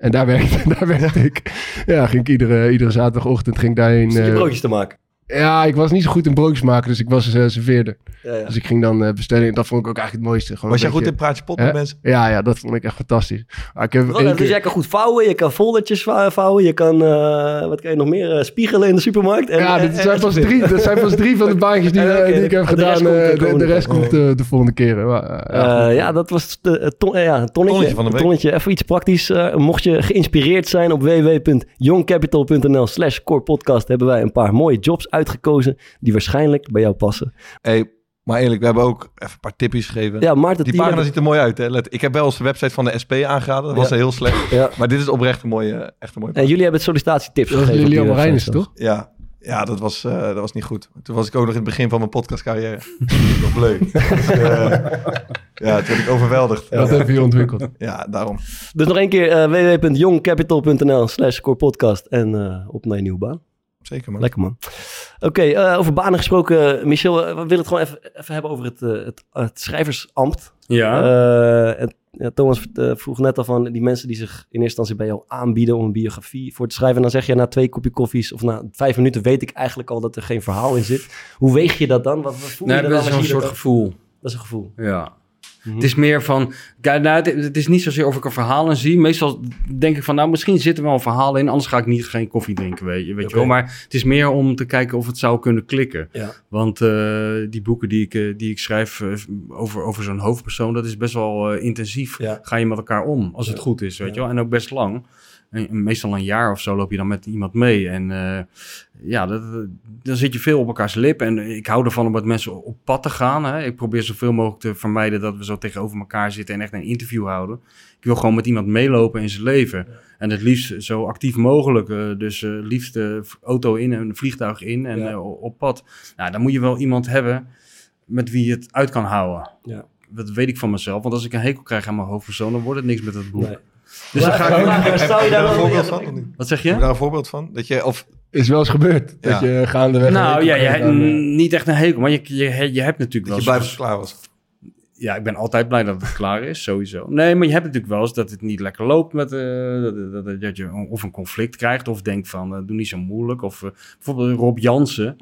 En daar werkte, daar werkte ik. Ja, ging ik iedere, iedere zaterdagochtend ging ik daarheen. Stukje eh, broodjes te maken. Ja, ik was niet zo goed in broodjes maken, dus ik was eh serveerder. Ja, ja. Dus ik ging dan eh, bestellen. En dat vond ik ook eigenlijk het mooiste. Gewoon Was een jij goed in praatje pot met mensen? Ja, ja, dat vond ik echt fantastisch. Maar ik heb dus jij kan goed vouwen, je kan foldertjes vou- vouwen, je kan, eh, wat kan je nog meer, eh, spiegelen in de supermarkt. En, ja, en- en- zijn, pas drie, dat zijn pas drie van de baantjes die, die ik heb de gedaan. de, de rest komt eh, de volgende keer. Maar, eh, ja, dat was de, het ton- ja, een tonnetje. Tonnetje van de Een week. tonnetje. Even iets praktisch. Eh, mocht je geïnspireerd zijn op www.youngcapital.nl slash corepodcast hebben wij een paar mooie jobs uitgekozen die waarschijnlijk bij jou passen. Hey, maar eerlijk, we hebben ook even een paar tipjes gegeven. Ja, Maarten Die pagina ziet er mooi uit. Hè? Let, ik heb wel eens de website van de SP aangeraden. Dat was Ja. heel slecht. Ja. Maar dit is oprecht een mooie, echt een mooie En jullie hebben het sollicitatietips dat gegeven. op die Lilian Marijn, is website het toch? Ja, ja dat, was, eh, dat was niet goed. Toen was ik ook nog in het begin van mijn podcastcarrière. Nog leuk. Dus, eh, ja, toen werd ik overweldigd. Dat heb je ontwikkeld. Ja, daarom. Dus nog één keer uh, www.youngcapital.nl slash corepodcast en uh, op naar je nieuwe baan. Zeker man. Lekker man. Oké, okay, uh, over banen gesproken. Michel, we willen het gewoon even, even hebben over het, uh, het, het schrijversambt. Ja. Uh, en, ja, Thomas vroeg net al van die mensen die zich in eerste instantie bij jou aanbieden om een biografie voor te schrijven. En dan zeg je na twee kopje koffies of na vijf minuten weet ik eigenlijk al dat er geen verhaal in zit. Hoe weeg je dat dan? Wat, wat voel nee, je dat is een soort gevoel. Dat is een gevoel. Ja. Mm-hmm. Het is meer van, nou, het, het, is niet zozeer of ik er verhalen zie. Meestal denk ik van, nou, misschien zit er wel een verhaal in, anders ga ik niet geen koffie drinken, weet je, weet okay. je wel. Maar het is meer om te kijken of het zou kunnen klikken. Ja. Want uh, die boeken die ik, uh, die ik schrijf uh, over, over zo'n hoofdpersoon, dat is best wel intensief. Ja. Ga je met elkaar om, als het goed is, weet je wel. En ook best lang. Meestal een jaar of zo loop je dan met iemand mee. En eh, ja, dat, dan zit je veel op elkaars lip. En ik hou ervan om met mensen op pad te gaan. Hè. Ik probeer zoveel mogelijk te vermijden dat we zo tegenover elkaar zitten en echt een interview houden. Ik wil gewoon met iemand meelopen in zijn leven. En het liefst zo actief mogelijk. eh, dus eh liefst auto in en een vliegtuig in en Ja. op pad. Nou, dan moet je wel iemand hebben met wie je het uit kan houden. Ja. Dat weet ik van mezelf. Want als ik een hekel krijg aan mijn hoofdpersoon, dan wordt het niks met het boek. Nee. Dus dan ga ik... Maar Stel je Heb je daar daar een voorbeeld van? Wat zeg Heb je daar een voorbeeld van? Dat je, of, Is wel eens gebeurd. Ja. Dat je gaandeweg... Nou ja, je, eh, niet echt een hekel, maar je, je, je hebt natuurlijk dat wel je blij eens- dat het klaar was. Ja, ik ben altijd blij dat het klaar is, sowieso. Nee, maar je hebt natuurlijk wel eens dat het niet lekker loopt met... eh, dat, dat, dat je of een conflict krijgt of denkt van, eh, doe niet zo moeilijk. Of bijvoorbeeld Rob Jansen,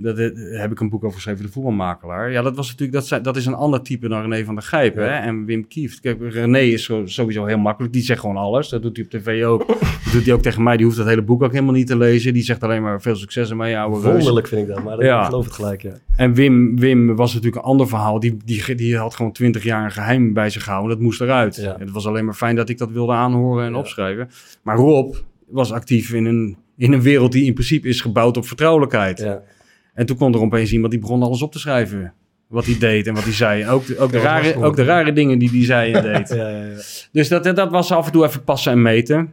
dat eh, heb ik een boek over geschreven, De Voetbalmakelaar. Ja, dat, was natuurlijk, dat, dat is een ander type dan René van der Gijp hè? en Wim Kieft. Kijk, René is sowieso heel makkelijk, die zegt gewoon alles. Dat doet hij op tv ook. Dat doet hij ook tegen mij, die hoeft dat hele boek ook helemaal niet te lezen. Die zegt alleen maar veel succes ermee, ouwe reus. Wonderlijk vind ik dat, maar dat- Ja. ik geloof het gelijk, ja. En Wim, Wim was natuurlijk een ander verhaal. Die, die, die had gewoon twintig jaar een geheim bij zich gehouden. Dat moest eruit. Ja. Het was alleen maar fijn dat ik dat wilde aanhoren en opschrijven. Maar Rob was actief in een, in een wereld die in principe is gebouwd op vertrouwelijkheid. ja. En toen kwam er opeens iemand die begon alles op te schrijven. Wat hij deed en wat hij zei. En ook de, ook de, rare, ook de rare dingen die hij zei en deed. Ja, ja, ja. Dus dat, dat was af en toe even passen en meten.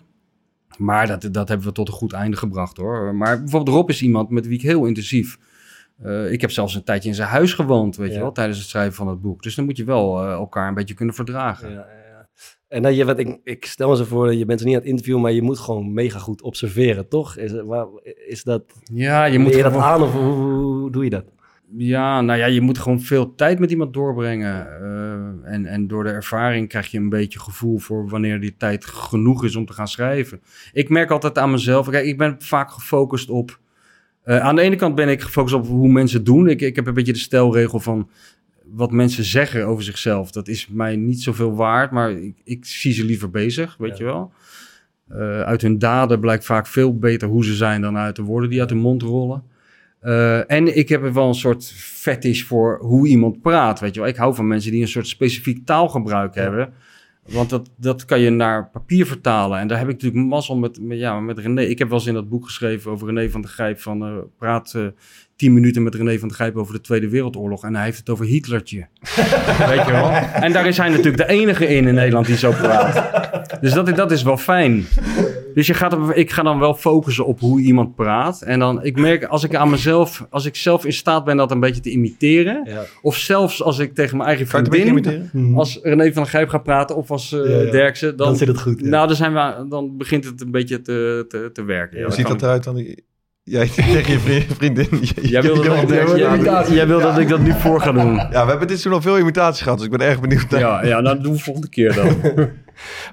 Maar dat, dat hebben we tot een goed einde gebracht hoor. Maar bijvoorbeeld Rob is iemand met wie ik heel intensief... eh, ik heb zelfs een tijdje in zijn huis gewoond, weet je wel, tijdens het schrijven van het boek. Dus dan moet je wel eh, elkaar een beetje kunnen verdragen. En dan je, wat ik, ik stel me zo voor, je bent er niet aan het interviewen, maar je moet gewoon mega goed observeren, toch? Is, het- waar, is dat, Ja, je moet je dat aan of hoe, doe je dat? Ja, nou ja, je moet gewoon veel tijd met iemand doorbrengen. eh, en, en door de ervaring krijg je een beetje gevoel voor wanneer die tijd genoeg is om te gaan schrijven. Ik merk altijd aan mezelf, kijk, ik ben vaak gefocust op... eh, aan de ene kant ben ik gefocust op hoe mensen het doen. Ik, ik heb een beetje de stelregel van wat mensen zeggen over zichzelf. Dat is mij niet zoveel waard, maar ik, ik zie ze liever bezig, weet Ja. je wel. Eh, uit hun daden blijkt vaak veel beter hoe ze zijn dan uit de woorden die uit hun mond rollen. Eh, en ik heb er wel een soort fetish voor hoe iemand praat, weet je wel. Ik hou van mensen die een soort specifiek taalgebruik hebben. Want dat, dat kan je naar papier vertalen. En daar heb ik natuurlijk mazzel met, met, ja, met René. Ik heb wel eens in dat boek geschreven over René van der Gijp... van eh, praat tien minuten met René van der Gijp over de Tweede Wereldoorlog... en hij heeft het over Hitlertje. weet je wel? En daar is hij natuurlijk de enige in in Nederland die zo praat. Dus dat, dat is wel fijn. Dus je gaat, ik ga dan wel focussen op hoe iemand praat. En dan, ik merk als ik aan mezelf, als ik zelf in staat ben dat een beetje te imiteren. Ja. Of zelfs als ik tegen mijn eigen vriendin, imiteren? als René van der Gijp gaat praten of als eh Ja, ja. Derksen, dan, Dan zit het goed, ja. Nou, dan, zijn we, dan begint het een beetje te, te, te werken. Ja, Hoe ziet dat eruit dan? Jij tegen je vriend- vriendin. Jij wil, dat, ik- ja, dat ik dat nu voor ga doen. Ja, we hebben dit toen al veel imitaties gehad, dus ik ben erg benieuwd. naar- Ja, ja nou, dat doen we volgende keer dan.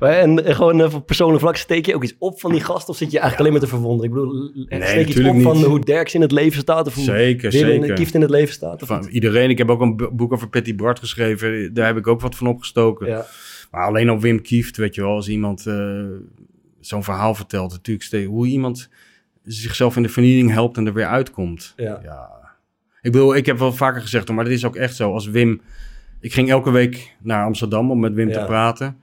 Maar En, en gewoon eh, op persoonlijk vlak, steek je ook iets op van die gast of zit je eigenlijk alleen maar te verwonderen? Ik bedoel, steek je iets op van niet. hoe Derks in het leven staat of hoe Zeker, zeker. Kieft in het leven staat? Of Van niet? iedereen. Ik heb ook een bo- boek over Patty Bart geschreven. Daar heb ik ook wat van opgestoken. Ja. Maar alleen al Wim Kieft, weet je wel, als iemand eh, zo'n verhaal vertelt, natuurlijk steeds hoe iemand zichzelf in de vernieling helpt en er weer uitkomt. Ja. Ik bedoel, ik heb wel vaker gezegd, maar dit is ook echt zo. Als Wim, ik ging elke week naar Amsterdam om met Wim Ja. te praten.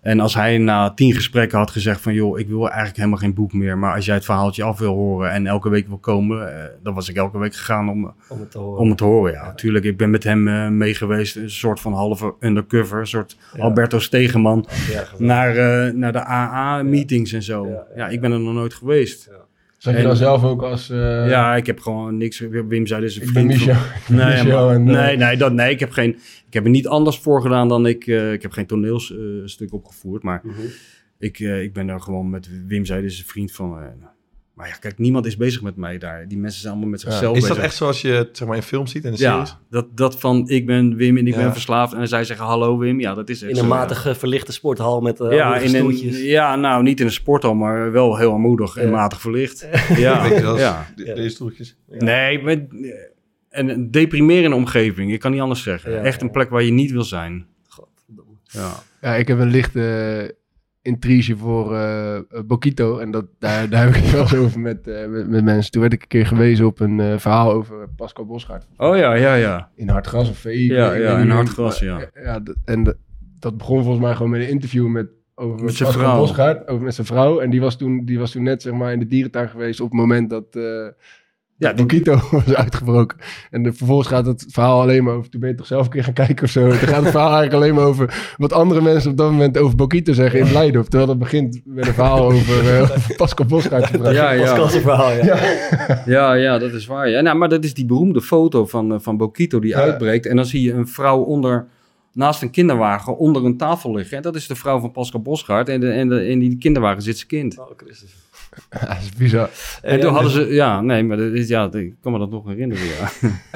En als hij na tien gesprekken had gezegd van... joh, ik wil eigenlijk helemaal geen boek meer... maar als jij het verhaaltje af wil horen en elke week wil komen... eh, dan was ik elke week gegaan om, Om het te horen. om het te horen. Ja, natuurlijk. Ik ben met hem eh, mee geweest. Een soort van halve undercover. Een soort Ja. Alberto Stegeman. Ja, geweldig. Naar, eh, naar de AA-meetings en zo. Ja, Ja, ja, ik ben er nog nooit geweest. Zat je En- dan zelf ook als... eh, Ja, ik heb gewoon niks. Wim zei dus een Ik ben vriend. van-. Ik ben Nee, Michel en, eh, nee, nee, dat, nee, ik heb geen. Ik heb er niet anders voor gedaan dan ik. eh, ik heb geen toneelstuk opgevoerd, maar Mhm. ik, ik ben daar gewoon met Wim zei dus een vriend van. Maar ja, kijk, niemand is bezig met mij daar. Die mensen zijn allemaal met zichzelf Is bezig. dat echt zoals je het zeg maar, in film ziet en in Ja, series? dat, dat van ik ben Wim en ik Ja. ben verslaafd. En zij zeggen hallo Wim. Ja, dat is echt In een ja. matige verlichte sporthal met uh, ja, in een, stoeltjes. ja, nou niet in een sporthal, maar wel heel armoedig en Ja. matig verlicht. Ja, ja. de- Ja. deze stoeltjes. Nee, maar, eh, en een deprimerende omgeving. Ik kan niet anders zeggen. Ja. Echt een plek waar je niet wil zijn. Godverdomme. Ja. Ja, ik heb een lichte intrige voor eh Bokito. En dat, daar, daar heb ik het wel over met, eh, met, met mensen. Toen werd ik een keer gewezen op een eh, verhaal over Pascal Bosgaard. Oh ja, ja, ja. In Hartgras of VI. Ja, ja, in meer. Hartgras, ja. Ja en dat, begon volgens mij gewoon met een interview met over Met zijn vrouw. Bosgaard, over met zijn vrouw. En die was, toen, die was toen net zeg maar, in de dierentuin geweest op het moment dat... ja, Bokito was uitgebroken. En de, vervolgens gaat het verhaal alleen maar over... Toen ben je toch zelf een keer gaan kijken of zo. Dan gaat het verhaal eigenlijk alleen maar over... wat andere mensen op dat moment over Bokito zeggen in Blijdorp. Terwijl het begint met een verhaal over eh, over Pascal Bosgaard. Ja, ja. Pascal zijn verhaal, ja. Ja, ja, dat is waar. Ja, nou, maar dat is die beroemde foto van, eh, van Bokito die uitbreekt. En dan zie je een vrouw onder, naast een kinderwagen onder een tafel liggen. En dat is de vrouw van Pascal Bosgaard. En, de, en de, in die kinderwagen zit zijn kind. Oh, Christus. Ja, dat is bizar. En toen hadden ze, ja, nee, maar dat is, ja, ik kan me dat nog herinneren, ja.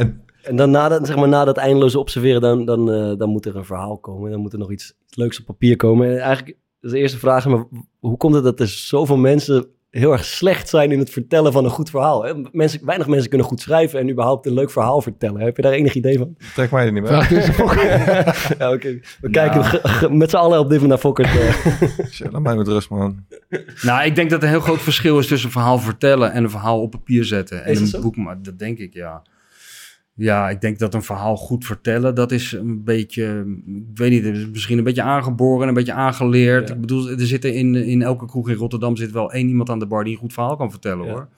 En dan na dat, zeg maar, na dat eindeloze observeren, dan, dan, eh, dan moet er een verhaal komen. Dan moet er nog iets leuks op papier komen. En eigenlijk is de eerste vraag, maar hoe komt het dat er zoveel mensen heel erg slecht zijn in het vertellen van een goed verhaal? Hè? Mensen, weinig mensen kunnen goed schrijven en überhaupt een leuk verhaal vertellen. Heb je daar enig idee van? Trek mij er niet meer. Fokker. ja, oké. We kijken met z'n allen op dit moment naar Fokker. Laat mij met rust, man. Nou, ik denk dat er een heel groot verschil is tussen een verhaal vertellen en een verhaal op papier zetten. En een boek, maar dat denk ik, ja. Ja, ik denk dat een verhaal goed vertellen, dat is een beetje, ik weet niet, is misschien een beetje aangeboren en een beetje aangeleerd. Ja. Ik bedoel, er zitten in, in elke kroeg in Rotterdam zit wel één iemand aan de bar die een goed verhaal kan vertellen, Ja. hoor.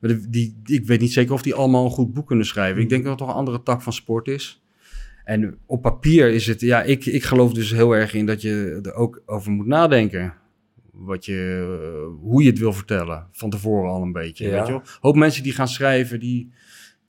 Maar die, die, ik weet niet zeker of die allemaal een goed boek kunnen schrijven. Ik denk dat het toch een andere tak van sport is. En op papier is het, ja, ik, ik geloof dus heel erg in dat je er ook over moet nadenken. Wat je, eh, hoe je het wil vertellen. Van tevoren al een beetje. Ja. Weet je wel? Hoop mensen die gaan schrijven, die,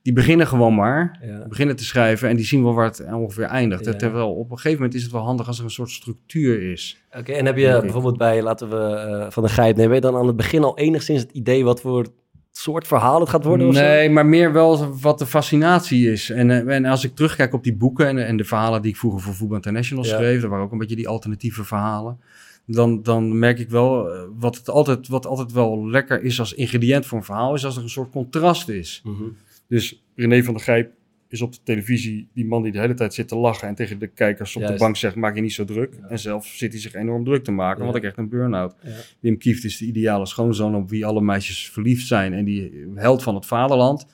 die beginnen gewoon maar. Ja. Beginnen te schrijven en die zien wel waar het ongeveer eindigt. Ja. Terwijl op een gegeven moment is het wel handig als er een soort structuur is. Oké, en heb je bijvoorbeeld bij, laten we eh, van de geit nemen, dan aan het begin al enigszins het idee wat voor soort verhaal het gaat worden? Nee, maar meer wel wat de fascinatie is. En, eh, en als ik terugkijk op die boeken en, en de verhalen die ik vroeger voor Voetbal International Ja. schreef, dat waren ook een beetje die alternatieve verhalen. Dan, dan merk ik wel, eh, wat, het altijd, wat altijd wel lekker is als ingrediënt voor een verhaal, is als er een soort contrast is. Mhm. Dus René van der Gijp is op de televisie die man die de hele tijd zit te lachen en tegen de kijkers op Juist. de bank zegt, maak je niet zo druk. En zelf zit hij zich enorm druk te maken, Ja. want ik krijg een burn-out. Ja. Wim Kieft is de ideale schoonzoon op wie alle meisjes verliefd zijn en die held van het vaderland.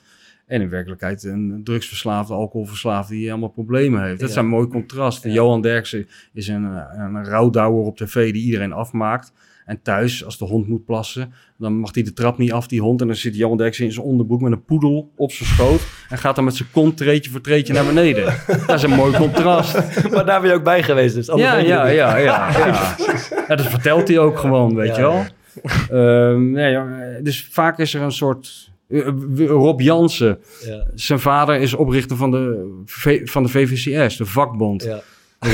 En in werkelijkheid een drugsverslaafde, alcoholverslaafde die allemaal problemen heeft. Dat zijn mooie contrasten. Johan Derksen is een, een rouwdouwer op tv die iedereen afmaakt. En thuis, als de hond moet plassen, dan mag hij de trap niet af, die hond. En dan zit Johan Derksen in zijn onderbroek met een poedel op zijn schoot. En gaat dan met zijn kont treetje voor treetje naar beneden. Dat is een mooi contrast. maar daar ben je ook bij geweest, dus Ja, ja, ja, ja, dat vertelt hij ook gewoon, weet je wel. Ehm, nee, dus vaak is er een soort... eh, Rob Jansen, Ja. zijn vader is oprichter van de, van de VVCS, de vakbond. Ja.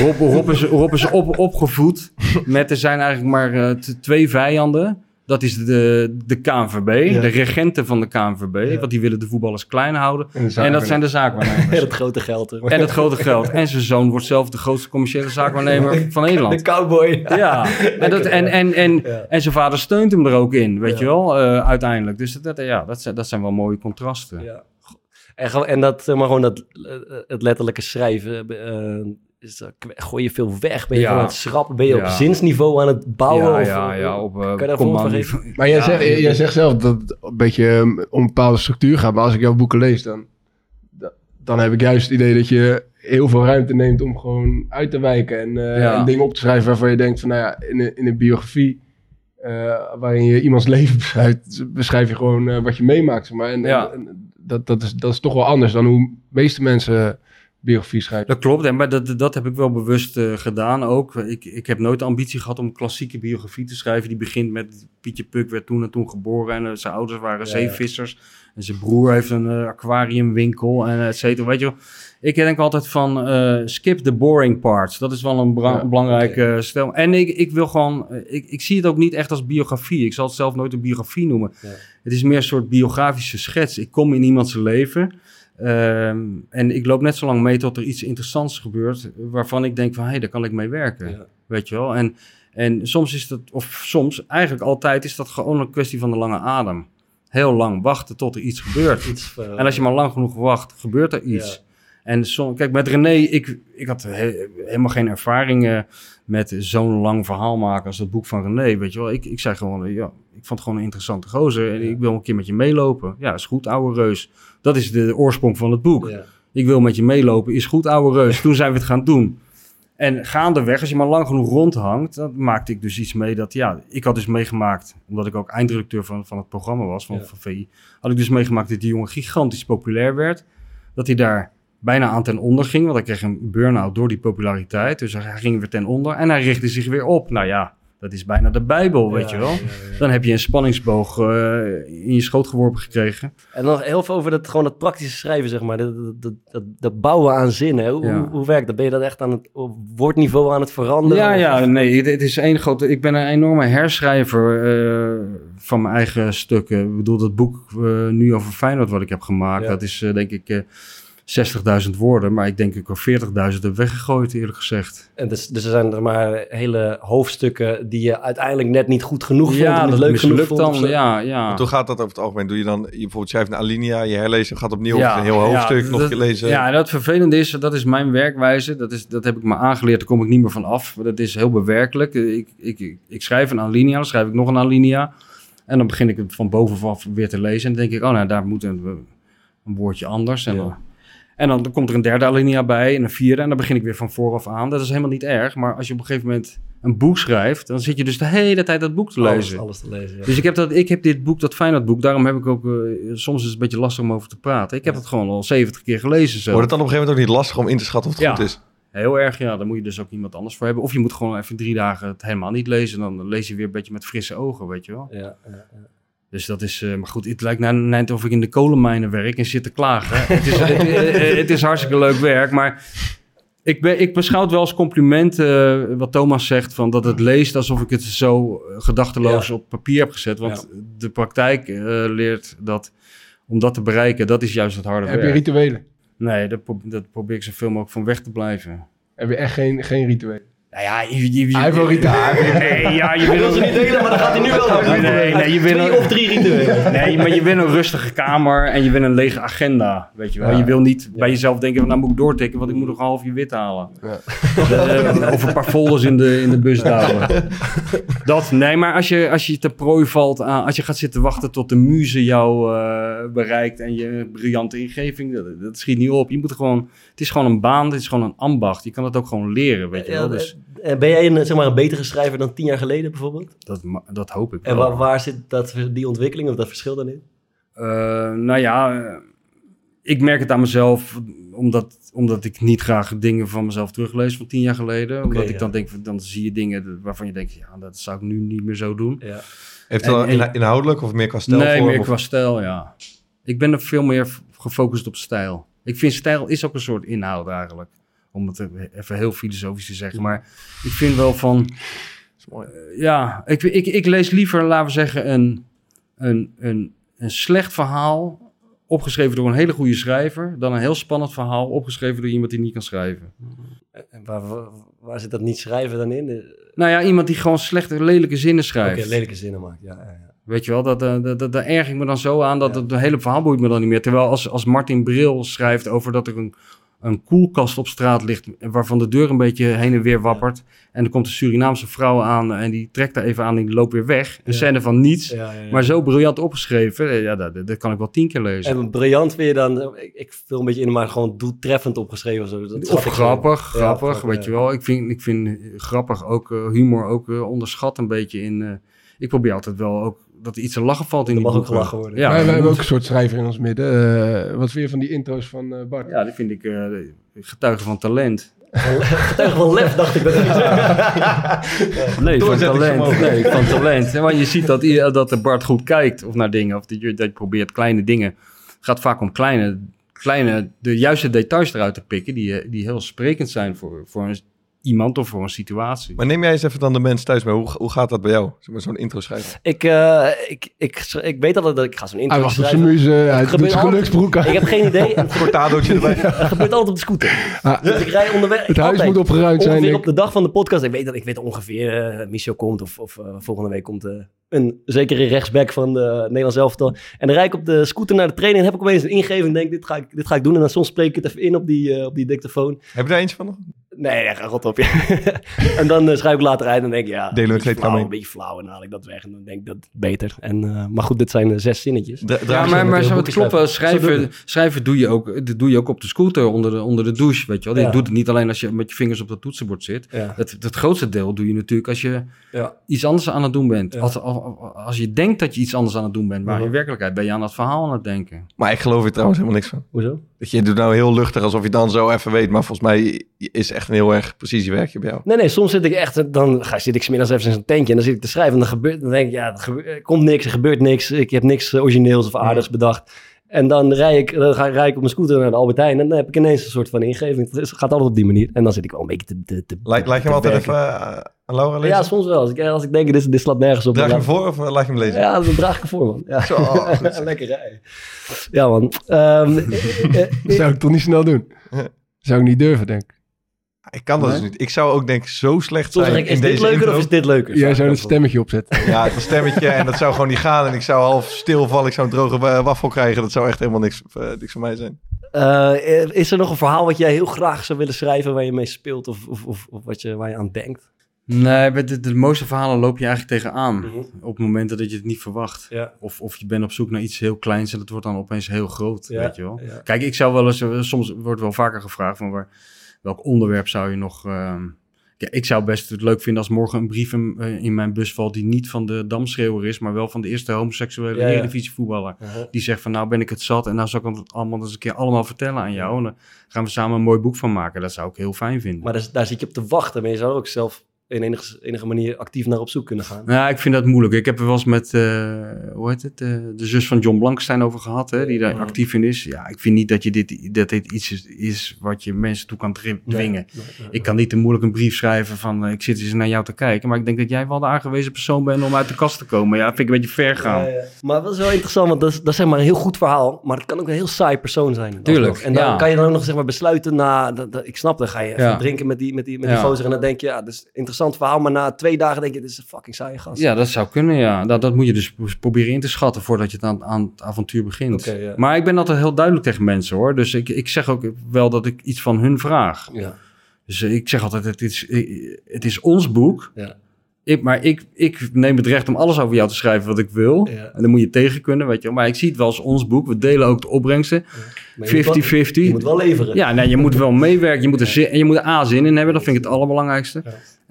Rob, Rob is, Rob is op, opgevoed met, er zijn eigenlijk maar eh, twee vijanden. Dat is de, de KNVB, Ja. de regenten van de KNVB. Ja. Want die willen de voetballers klein houden. En dat zijn de zaakwaarnemers. En het grote geld. hè. En het grote geld. En zijn zoon wordt zelf de grootste commerciële zaakwaarnemer van Nederland. De cowboy. Ja, en, dat, en, en, en, Ja. en zijn vader steunt hem er ook in, weet Ja. je wel, eh, uiteindelijk. Dus dat, dat- ja, dat, zijn- dat zijn wel mooie contrasten. Ja. En, gewoon- en dat, maar gewoon dat, eh, het letterlijke schrijven, eh, is, dat- gooi je veel weg? Ben je Ja. aan het schrappen? Ben je op zinsniveau aan het bouwen? ja, of, ja, eh, ja, op uh, kan je daar van geven? Maar jij, Ja, zegt, jij zegt zelf dat het een beetje um, om een bepaalde structuur gaat. Maar als ik jouw boeken lees, dan, da- dan heb ik juist het idee dat je heel veel ruimte neemt om gewoon uit te wijken. En, eh, Ja. en dingen op te schrijven waarvan je denkt van, nou ja, in een, in een biografie... eh, waarin je iemands leven beschrijft, beschrijf je gewoon eh, wat je meemaakt. Zeg maar. en, Ja. en- en dat, dat, is, dat is toch wel anders dan hoe de meeste mensen biografie schrijven. Dat klopt, en maar dat, dat heb ik wel bewust eh, gedaan ook. Ik, ik heb nooit de ambitie gehad om klassieke biografie te schrijven. Die begint met Pietje Puk werd toen en toen geboren en eh, zijn ouders waren Ja. zeevissers. En zijn broer heeft een eh, aquariumwinkel en et cetera. Weet je wel. Ik denk altijd van skip the boring parts. Dat is wel een Ja, belangrijke stel. En ik, ik wil gewoon, ik, ik zie het ook niet echt als biografie. Ik zal het zelf nooit een biografie noemen. Het is meer een soort biografische schets. Ik kom in iemands leven. Ehm, en ik loop net zo lang mee tot er iets interessants gebeurt. Waarvan ik denk van, hé, hey, daar kan ik mee werken. Ja. Weet je wel? En, en soms is dat, of soms, eigenlijk altijd is dat gewoon een kwestie van de lange adem. Heel lang wachten tot er iets gebeurt. Iets, eh, En als je maar lang genoeg wacht, gebeurt er iets. Ja. En som, kijk, met René, ik, ik had he- helemaal geen ervaring met zo'n lang verhaal maken als dat boek van René. Weet je wel, ik, ik zei gewoon, eh, ja, ik vond het gewoon een interessante gozer. En ik wil een keer met je meelopen. Ja, is goed, ouwe reus. Dat is de oorsprong van het boek. ja. Ik wil met je meelopen, is goed, ouwe reus. Toen zijn we het gaan doen. En gaandeweg, als je maar lang genoeg rondhangt, dan maakte ik dus iets mee dat, ja, ik had dus meegemaakt, omdat ik ook eindredacteur van, van het programma was, van, Ja. van VI, had ik dus meegemaakt dat die jongen gigantisch populair werd. Dat hij daar bijna aan ten onder ging, want hij kreeg een burn-out door die populariteit. Dus hij ging weer ten onder en hij richtte zich weer op. Nou ja, dat is bijna de Bijbel, weet je wel. ja, ja. Dan heb je een spanningsboog eh, in je schoot geworpen gekregen. En nog heel veel over dat, gewoon dat praktische schrijven, zeg maar. Dat, dat, dat, dat, dat bouwen aan zinnen. Hoe, hoe, hoe werkt dat? Ben je dat echt aan het op woordniveau aan het veranderen? Ja, ja, nee, het, is één grote... Ik ben een enorme herschrijver eh, van mijn eigen stukken. Ik bedoel, dat boek eh, nu over Feyenoord wat ik heb gemaakt... Dat is denk ik 60.000 woorden. Maar ik denk ik er 40.000 heb weggegooid, eerlijk gezegd. En dus, dus er zijn er maar hele hoofdstukken die je uiteindelijk net niet goed genoeg vond. en niet dat leuk genoeg vond. dan. zo. Ja, ja. Hoe gaat dat over het algemeen? Doe je dan, je bijvoorbeeld schrijft een alinea, je herlezen, gaat opnieuw Ja, een heel hoofdstuk ja, nog dat- een keer lezen? Ja, en dat vervelende is, dat is mijn werkwijze. Dat, is, dat heb ik me aangeleerd, daar kom ik niet meer van af. Dat is heel bewerkelijk. Ik, ik, ik, ik schrijf een alinea, dan schrijf ik nog een alinea. En dan begin ik het van bovenaf weer te lezen. En dan denk ik, oh nou, daar moet een, een woordje anders. En, Ja. dan, en dan, komt er een derde alinea bij en een vierde. En dan begin ik weer van vooraf aan. Dat is helemaal niet erg. Maar als je op een gegeven moment een boek schrijft... dan zit je dus de hele tijd dat boek te Alles, lezen. alles te lezen. ja. Dus ik heb, dat, ik heb dit boek, dat Feyenoord-boek, daarom heb ik ook... eh, soms is het een beetje lastig om over te praten. Ik heb het gewoon al 70 keer gelezen zo. Wordt het dan op een gegeven moment ook niet lastig om in te schatten of het Ja. goed is? Heel erg, ja. Daar moet je dus ook iemand anders voor hebben. Of je moet gewoon even drie dagen het helemaal niet lezen. Dan lees je weer een beetje met frisse ogen, weet je wel. Ja, ja, ja. Dus dat is... eh, maar goed, het lijkt nou net of ik in de kolenmijnen werk en zit te klagen. het, is, het, het is hartstikke leuk werk, maar... Ik, ben, ik beschouw het wel als compliment, eh, wat Thomas zegt, van dat het leest alsof ik het zo gedachteloos op papier heb gezet. Want de praktijk eh, leert dat om dat te bereiken, dat is juist het harde Heb je werk. rituelen? Nee, dat, pro- dat probeer ik zoveel mogelijk van weg te blijven. Heb je echt geen, geen rituelen? Nou ja, je, je, je- Hij heeft wel rituelen. Nee, ja, je Hij wil wil ze niet delen, maar dat gaat hij nu wel doen. Nee, nee, je wil Twee een- of drie rituelen. Nee, maar je wil een rustige kamer en je wil een lege agenda, weet je wel. Ja. Je wil niet bij jezelf denken, van, nou moet ik doortikken, want ik moet nog een half uur wit halen. Eh, of een paar folders in de, in de bus duwen. Dat, nee, maar als je, als je te prooi valt aan, als je gaat zitten wachten tot de muze jou eh, bereikt en je briljante ingeving, dat, dat schiet niet op. Je moet gewoon, het is gewoon een baan, het is gewoon een ambacht. Je kan het ook gewoon leren, weet je wel. Ja, Dus Ben jij een, zeg maar, een betere schrijver dan tien jaar geleden bijvoorbeeld? dat, dat hoop ik En waar, waar zit dat, die ontwikkeling of dat verschil dan in? Eh, nou ja, eh, ik merk het aan mezelf, omdat, omdat ik niet graag dingen van mezelf teruglees van tien jaar geleden. omdat ik dan denk, dan zie je dingen waarvan je denkt, ja, dat zou ik nu niet meer zo doen. Ja. Heeft het inhoudelijk of meer qua stijl? nee, voor, meer of- qua stijl, ja. Ik ben er veel meer gefocust op stijl. Ik vind stijl is ook een soort inhoud eigenlijk. Om het even heel filosofisch te zeggen. Maar ik vind wel van... eh, Ja, ik, ik, ik lees liever, laten we zeggen, een, een, een, een slecht verhaal opgeschreven door een hele goede schrijver, dan een heel spannend verhaal opgeschreven door iemand die niet kan schrijven. En waar, waar, zit dat niet schrijven dan in? Nou ja, iemand die gewoon slechte, lelijke zinnen schrijft. lelijke zinnen maakt. Ja, ja, ja. Weet je wel, dat, eh, dat, dat, daar erg ik me dan zo aan dat het hele verhaal boeit me dan niet meer. Terwijl als, als Martin Bril schrijft over dat er een, een koelkast op straat ligt, waarvan de deur een beetje heen en weer wappert. En er komt een Surinaamse vrouw aan en die trekt daar even aan en die loopt weer weg. Een Ja. scène van niets, Ja, maar zo briljant opgeschreven. eh, Ja, dat, dat kan ik wel tien keer lezen. En briljant je dan, ik, ik vul een beetje in, maar gewoon doeltreffend opgeschreven of zo. Dat Of grappig, grappig, weet je wel. Ik vind, ik vind grappig ook eh, humor ook eh, onderschat een beetje in... ik probeer altijd wel ook dat er iets te lachen valt in Er die mag ook gelachen worden. Ja, wij, hebben ook een soort schrijver in ons midden. Eh, wat vind je van die intro's van eh, Bart? Ja, die vind ik eh getuigen van talent. Getuige van lef, dacht ik. Dat ik Nee, van talent. Nee, van talent. Want je ziet dat, dat de Bart goed kijkt of naar dingen. Of dat je, dat je probeert kleine dingen. Het gaat vaak om kleine, kleine, de juiste details eruit te pikken. Die, die heel sprekend zijn voor, voor een, iemand of voor een situatie. Maar neem jij eens even dan de mensen thuis mee. Hoe, hoe gaat dat bij jou? Zeg maar Zo'n intro schrijven. ik, eh, ik, ik, ik weet altijd dat ik ga zo'n intro Hij wacht op zijn schrijven. muze, hij doet gebeurt zijn altijd. geluksbroek aan. Ik heb geen idee. Het Cortadootje erbij. gebeurt altijd op de scooter. Ah, Dus ik rij onderweg. Het huis altijd. moet opgeruimd zijn, Ongeveer op de dag van de podcast. Ik weet, dat, ik weet ongeveer, eh Michel komt of, of eh, volgende week komt een zekere rechtsback van de Nederlands elftal. En dan rijd ik op de scooter naar de training en heb ik opeens een ingeving. Denk, dit ga ik, dit ga ik doen. En dan soms spreek ik het even in op die, eh, op die dictafoon. Heb je daar eentje van nog? Nee, ja, ga rot op je. en dan eh, schrijf ik later uit en dan denk ik, ja, Delen een flauw, een beetje flauw. En dan haal ik dat weg en dan denk ik dat het beter. En, eh, maar goed, dit zijn eh, zes zinnetjes. Dra- Ja, maar, maar zo, het boekje klopt wel. schrijven. Schrijven, schrijven doe, je ook, dat doe je ook op de scooter onder de, onder de douche, weet je wel. Je Ja. doet het niet alleen als je met je vingers op dat toetsenbord zit. Ja. Het, het grootste deel doe je natuurlijk als je Ja. iets anders aan het doen bent. Ja. Als, als, als je denkt dat je iets anders aan het doen bent, maar in werkelijkheid ben je aan dat verhaal aan het denken. Maar ik geloof er trouwens helemaal niks van. Hoezo? Dat je doet nou heel luchtig alsof je dan zo even weet. Maar volgens mij is echt een heel erg precisiewerkje bij jou. Nee, nee, soms zit ik echt, dan ga, zit ik smiddags even in zo'n tentje en dan zit ik te schrijven en dan gebeurt, dan denk ik, ja, er, er komt niks, er gebeurt niks, ik heb niks origineels of aardigs bedacht. En dan rij ik, dan ga, rij ik op mijn scooter naar de Albertijn en dan heb ik ineens een soort van ingeving. Het gaat altijd op die manier. En dan zit ik wel een beetje te, te, te, Laat, laat je hem altijd even eh, aan Laura lezen? Ja, soms wel. Als ik, als ik denk, dit, dit slaat nergens op. Draag je hem voor of eh, laat je hem lezen? Ja, dan draag ik ervoor, man. Ja. Zo, goed. Lekker rijden. Ja, man. Ehm, eh, zou ik toch niet snel doen. Zou ik niet durven, denk ik. Ik kan dat Nee? dus niet. Ik zou ook denk ik zo slecht soms zijn ik, in is dit deze leuker intro. of is dit leuker? Jij zou een stemmetje opzetten. Ja, het stemmetje en dat zou gewoon niet gaan. En ik zou half stilvallen. Ik zou een droge wa- waffel krijgen. Dat zou echt helemaal niks, niks voor mij zijn. Eh, is er nog een verhaal wat jij heel graag zou willen schrijven waar je mee speelt of, of, of, of wat je, waar je aan denkt? Nee, bij de, de mooiste verhalen loop je eigenlijk tegenaan. Mhm. Op momenten dat je het niet verwacht. Ja. Of, of je bent op zoek naar iets heel kleins en dat wordt dan opeens heel groot, Ja, weet je wel. ja. Kijk, ik zou wel eens, eh, soms wordt wel vaker gevraagd van waar, welk onderwerp zou je nog... ehm, ja, ik zou best het leuk vinden als morgen een brief in, eh, in mijn bus valt die niet van de damschreeuwer is, maar wel van de eerste homoseksuele Ja. Die zegt van nou ben ik het zat en nou zal ik het allemaal eens een keer allemaal vertellen aan jou. En dan gaan we samen een mooi boek van maken. Dat zou ik heel fijn vinden. Maar daar, daar zit je op te wachten, maar je zou er ook zelf in enige, enige manier actief naar op zoek kunnen gaan. Ja, ik vind dat moeilijk. Ik heb er wel eens met, eh, hoe heet het, eh, de zus van John Blankstein over gehad, hè, die daar actief in is. Ja, ik vind niet dat, je dit, dat dit iets is, is wat je mensen toe kan dwingen. Ik kan niet te moeilijk een brief schrijven van, eh, ik zit eens naar jou te kijken, maar ik denk dat jij wel de aangewezen persoon bent om uit de kast te komen. Ja, vind ik een beetje ver gaan. Ja, ja. Maar dat is wel interessant, want dat is, dat is zeg maar een heel goed verhaal, maar het kan ook een heel saai persoon zijn. Tuurlijk. En dan kan je dan ook nog zeg maar besluiten na, dat, dat- ik snap, dan ga je even drinken met die, met die, met die gozer en dan denk je, ja, dat is een interessant verhaal, maar na twee dagen denk je, dit is een fucking saaie gast. Ja, dat zou kunnen, ja. Dat, dat moet je dus pro- proberen in te schatten voordat je het aan, aan het avontuur begint. Maar ik ben altijd heel duidelijk tegen mensen, hoor. Dus ik, ik zeg ook wel dat ik iets van hun vraag. Ja. Dus eh, ik zeg altijd, het is, het is ons boek. Ja. Ik, maar ik, ik neem het recht om alles over jou te schrijven wat ik wil. Ja. En dan moet je tegen kunnen, weet je. Maar ik zie het wel als ons boek. We delen ook de opbrengsten. Maar je moet wel- 50-50. Je moet wel leveren. Ja, nee, je moet wel meewerken. Je moet er, zin, je moet er A zin in hebben. Dat vind ik het allerbelangrijkste.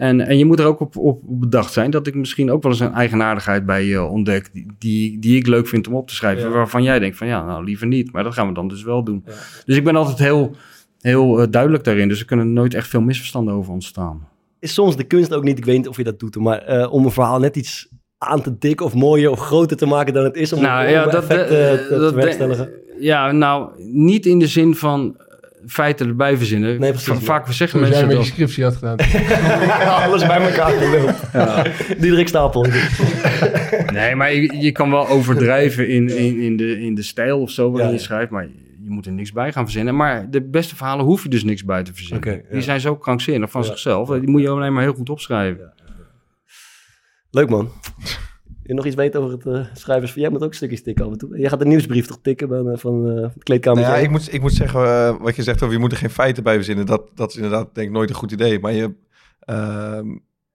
En, en je moet er ook op, op, op bedacht zijn dat ik misschien ook wel eens een eigenaardigheid bij je ontdek. Die, die, die ik leuk vind om op te schrijven. Ja. Waarvan jij denkt van ja, nou liever niet. Maar dat gaan we dan dus wel doen. Ja. Dus ik ben altijd heel, heel eh, duidelijk daarin. Dus er kunnen nooit echt veel misverstanden over ontstaan. Is soms de kunst ook niet, ik weet niet of je dat doet, maar eh, om een verhaal net iets aan te dik of mooier of groter te maken dan het is, om, Nou ja, dat, effect eh, te, te dat- bewerkstelligen. Ja, nou, niet in de zin van feiten erbij verzinnen. Nee, precies, Va- Vaak zeggen Zoals jij mensen met je dat. scriptie had gedaan. Alles bij elkaar geluld. Diederik Stapel. Nee, maar je, je kan wel overdrijven in, in, in, de, in de stijl of zo waarin Ja, je ja. schrijft. Maar je moet er niks bij gaan verzinnen. Maar de beste verhalen hoef je dus niks bij te verzinnen. Ja. Die zijn zo krankzinnig van Ja. zichzelf. Die moet je alleen maar heel goed opschrijven. Leuk man. Je nog iets weten over het eh, schrijvers? Jij moet ook stukjes tikken af en toe. Jij gaat een nieuwsbrief toch tikken van, eh, van eh, het kleedkamer? Nou ja, ik moet, ik moet zeggen, wat je zegt over je moet er geen feiten bij verzinnen. Dat, dat is inderdaad denk ik nooit een goed idee. Maar je, ehm,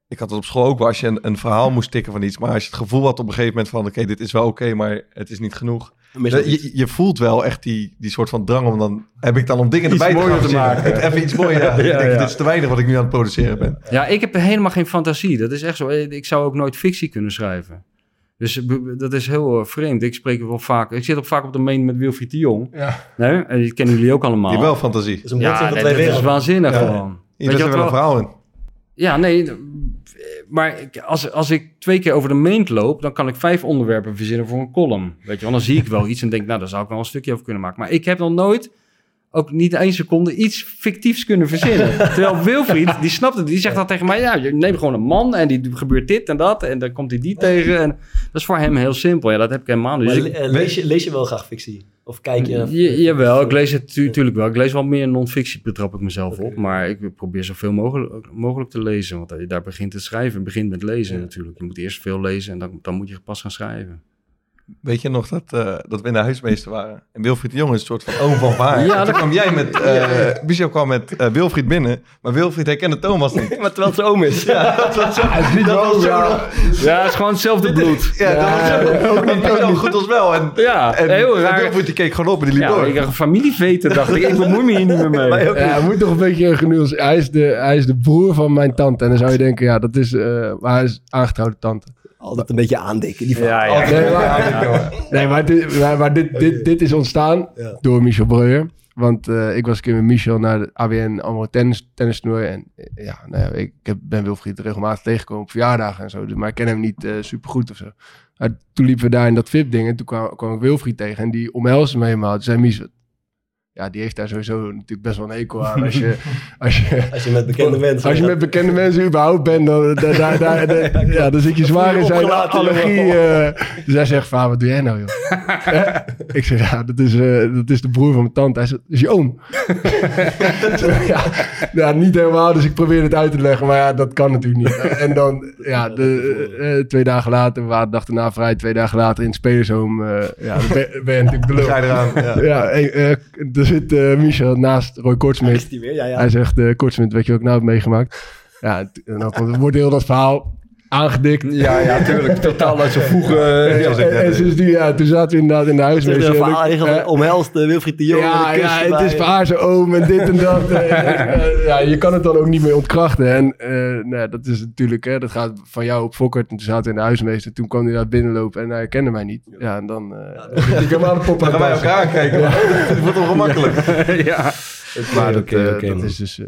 ik had het op school ook wel als je een, een verhaal moest tikken van iets. Maar als je het gevoel had op een gegeven moment van, oké, dit is wel oké, maar het is niet genoeg. Je, je voelt wel echt die, die soort van drang om dan, heb ik dan om dingen Iets erbij te gaan maken. Even iets mooier, ja. Ja, ik denk, ja. dit is te weinig wat ik nu aan het produceren ben. Ja, ik heb helemaal geen fantasie. Dat is echt zo. Ik zou ook nooit fictie kunnen schrijven. Dus dat is heel eh, vreemd. Ik spreek wel vaak. Ik zit ook vaak op de main met Wilfried de Jong. Ja. Nee? En die kennen jullie ook allemaal. Je hebt wel fantasie. Dat is een Ja, nee, dat is waanzinnig Ja. gewoon. Iedereen heeft je wel een wel- verhaal in. Ja, nee. Maar ik- als, als ik twee keer over de main loop, dan kan ik vijf onderwerpen verzinnen voor een column. Weet je wel, dan zie ik wel iets en denk, nou, daar zou ik wel een stukje over kunnen maken. Maar ik heb nog nooit, ook niet één seconde, iets fictiefs kunnen verzinnen. Terwijl Wilfried, die snapt het, die zegt dan tegen mij, ja, je neemt gewoon een man en die gebeurt dit en dat en dan komt hij die tegen. En dat is voor hem heel simpel. Ja, dat heb ik helemaal niet. Dus ik- eh, lees, je, lees je wel graag fictie? Of kijk je? Ja, jawel, ik lees het natuurlijk wel. Ik lees wel meer non-fictie, betrap ik mezelf op. Maar ik probeer zoveel mogelijk, mogelijk te lezen. Want daar begint het schrijven. Het begint met lezen natuurlijk. Je moet eerst veel lezen en dan, dan moet je pas gaan schrijven. Weet je nog dat, eh, dat we in de huismeester waren? En Wilfried de Jong is een soort van oom van Vaar. Ja, kwam jij met... eh Michel kwam met eh, Wilfried binnen, maar Wilfried herkende Thomas niet. Maar terwijl het zijn oom is. Ja, dat was zo... Hij is niet ja. Ja, het is gewoon hetzelfde bloed. Ja, dat was zo... Ook niet zo goed als wel. En, Ja, en, heel en raar. Wilfried die keek gewoon op en die liep Ja, door. ik dacht, familieveten, dacht ik. Ik bemoei me hier niet meer mee. Ook Ja, hij moet toch een beetje genuanceerd. Hij is, de, hij is de broer van mijn tante. En dan zou je denken, ja, dat is... eh, maar hij is aangetrouwde tante. Altijd een beetje aandikken. Die Ja, ja. Nee, maar, nee, maar, dit, maar, maar dit, dit, dit is ontstaan Ja. door Michel Breuer. Want eh, ik was een keer met Michel naar de AWN allemaal tennis, tennis En eh, ja, nou ja, ik heb, ben Wilfried regelmatig tegengekomen op verjaardagen en zo. Dus, maar ik ken hem niet super supergoed of zo. Maar toen liepen we daar in dat VIP-ding en toen kwam, kwam ik Wilfried tegen. En die omhelsde me helemaal. Toen zei Michel, ja, die heeft daar sowieso natuurlijk best wel een hekel aan. Als je, als je, Als je met bekende mensen... als je met bekende mensen überhaupt bent, dan, dan, ja, dan zit je zwaar in zijn allergie. jongen. eh. dus hij zegt, van, wat doe jij nou, joh? Ik zeg, ja, dat is, eh, dat is de broer van mijn tante. Hij zegt, dat is je oom. Ik ja, ja, niet helemaal, dus ik probeer het uit te leggen. Maar ja, dat kan natuurlijk niet. En dan, ja, de, eh, twee dagen later, we waren de dag daarna vrij. Twee dagen later in het spelershome. ja, ben, ben natuurlijk de lul. Ga je eraan, ja. Ja, eh, er zit eh, Michel naast Roy Kortsmit. Ja, ja. Hij zegt, eh Kortsmit, weet je wat ik nou heb meegemaakt? Ja, en dan wordt heel dat verhaal aangedikt. Ja, ja, tuurlijk. Totaal uit zijn voegen. Net en, en deed. sindsdien, ja, toen zaten we inderdaad in de huismeester. er een en ik- verhaal eigenlijk eh, omhelst eh, Wilfried de Jong ja, ja, het is voor haar zijn oom en dit en dat. Eh, eh, ja, je kan het dan ook niet meer ontkrachten. En eh, nou, dat is natuurlijk, hè, dat gaat van jou op Fokkert. En toen zaten we in de huismeester. Toen kwam hij daar binnenlopen en hij herkende mij niet. Ja, en dan... eh zit ik helemaal de pop Dan gaan wij elkaar aankijken. Het wordt ongemakkelijk. ja. Maar dat, eh, dat is dus...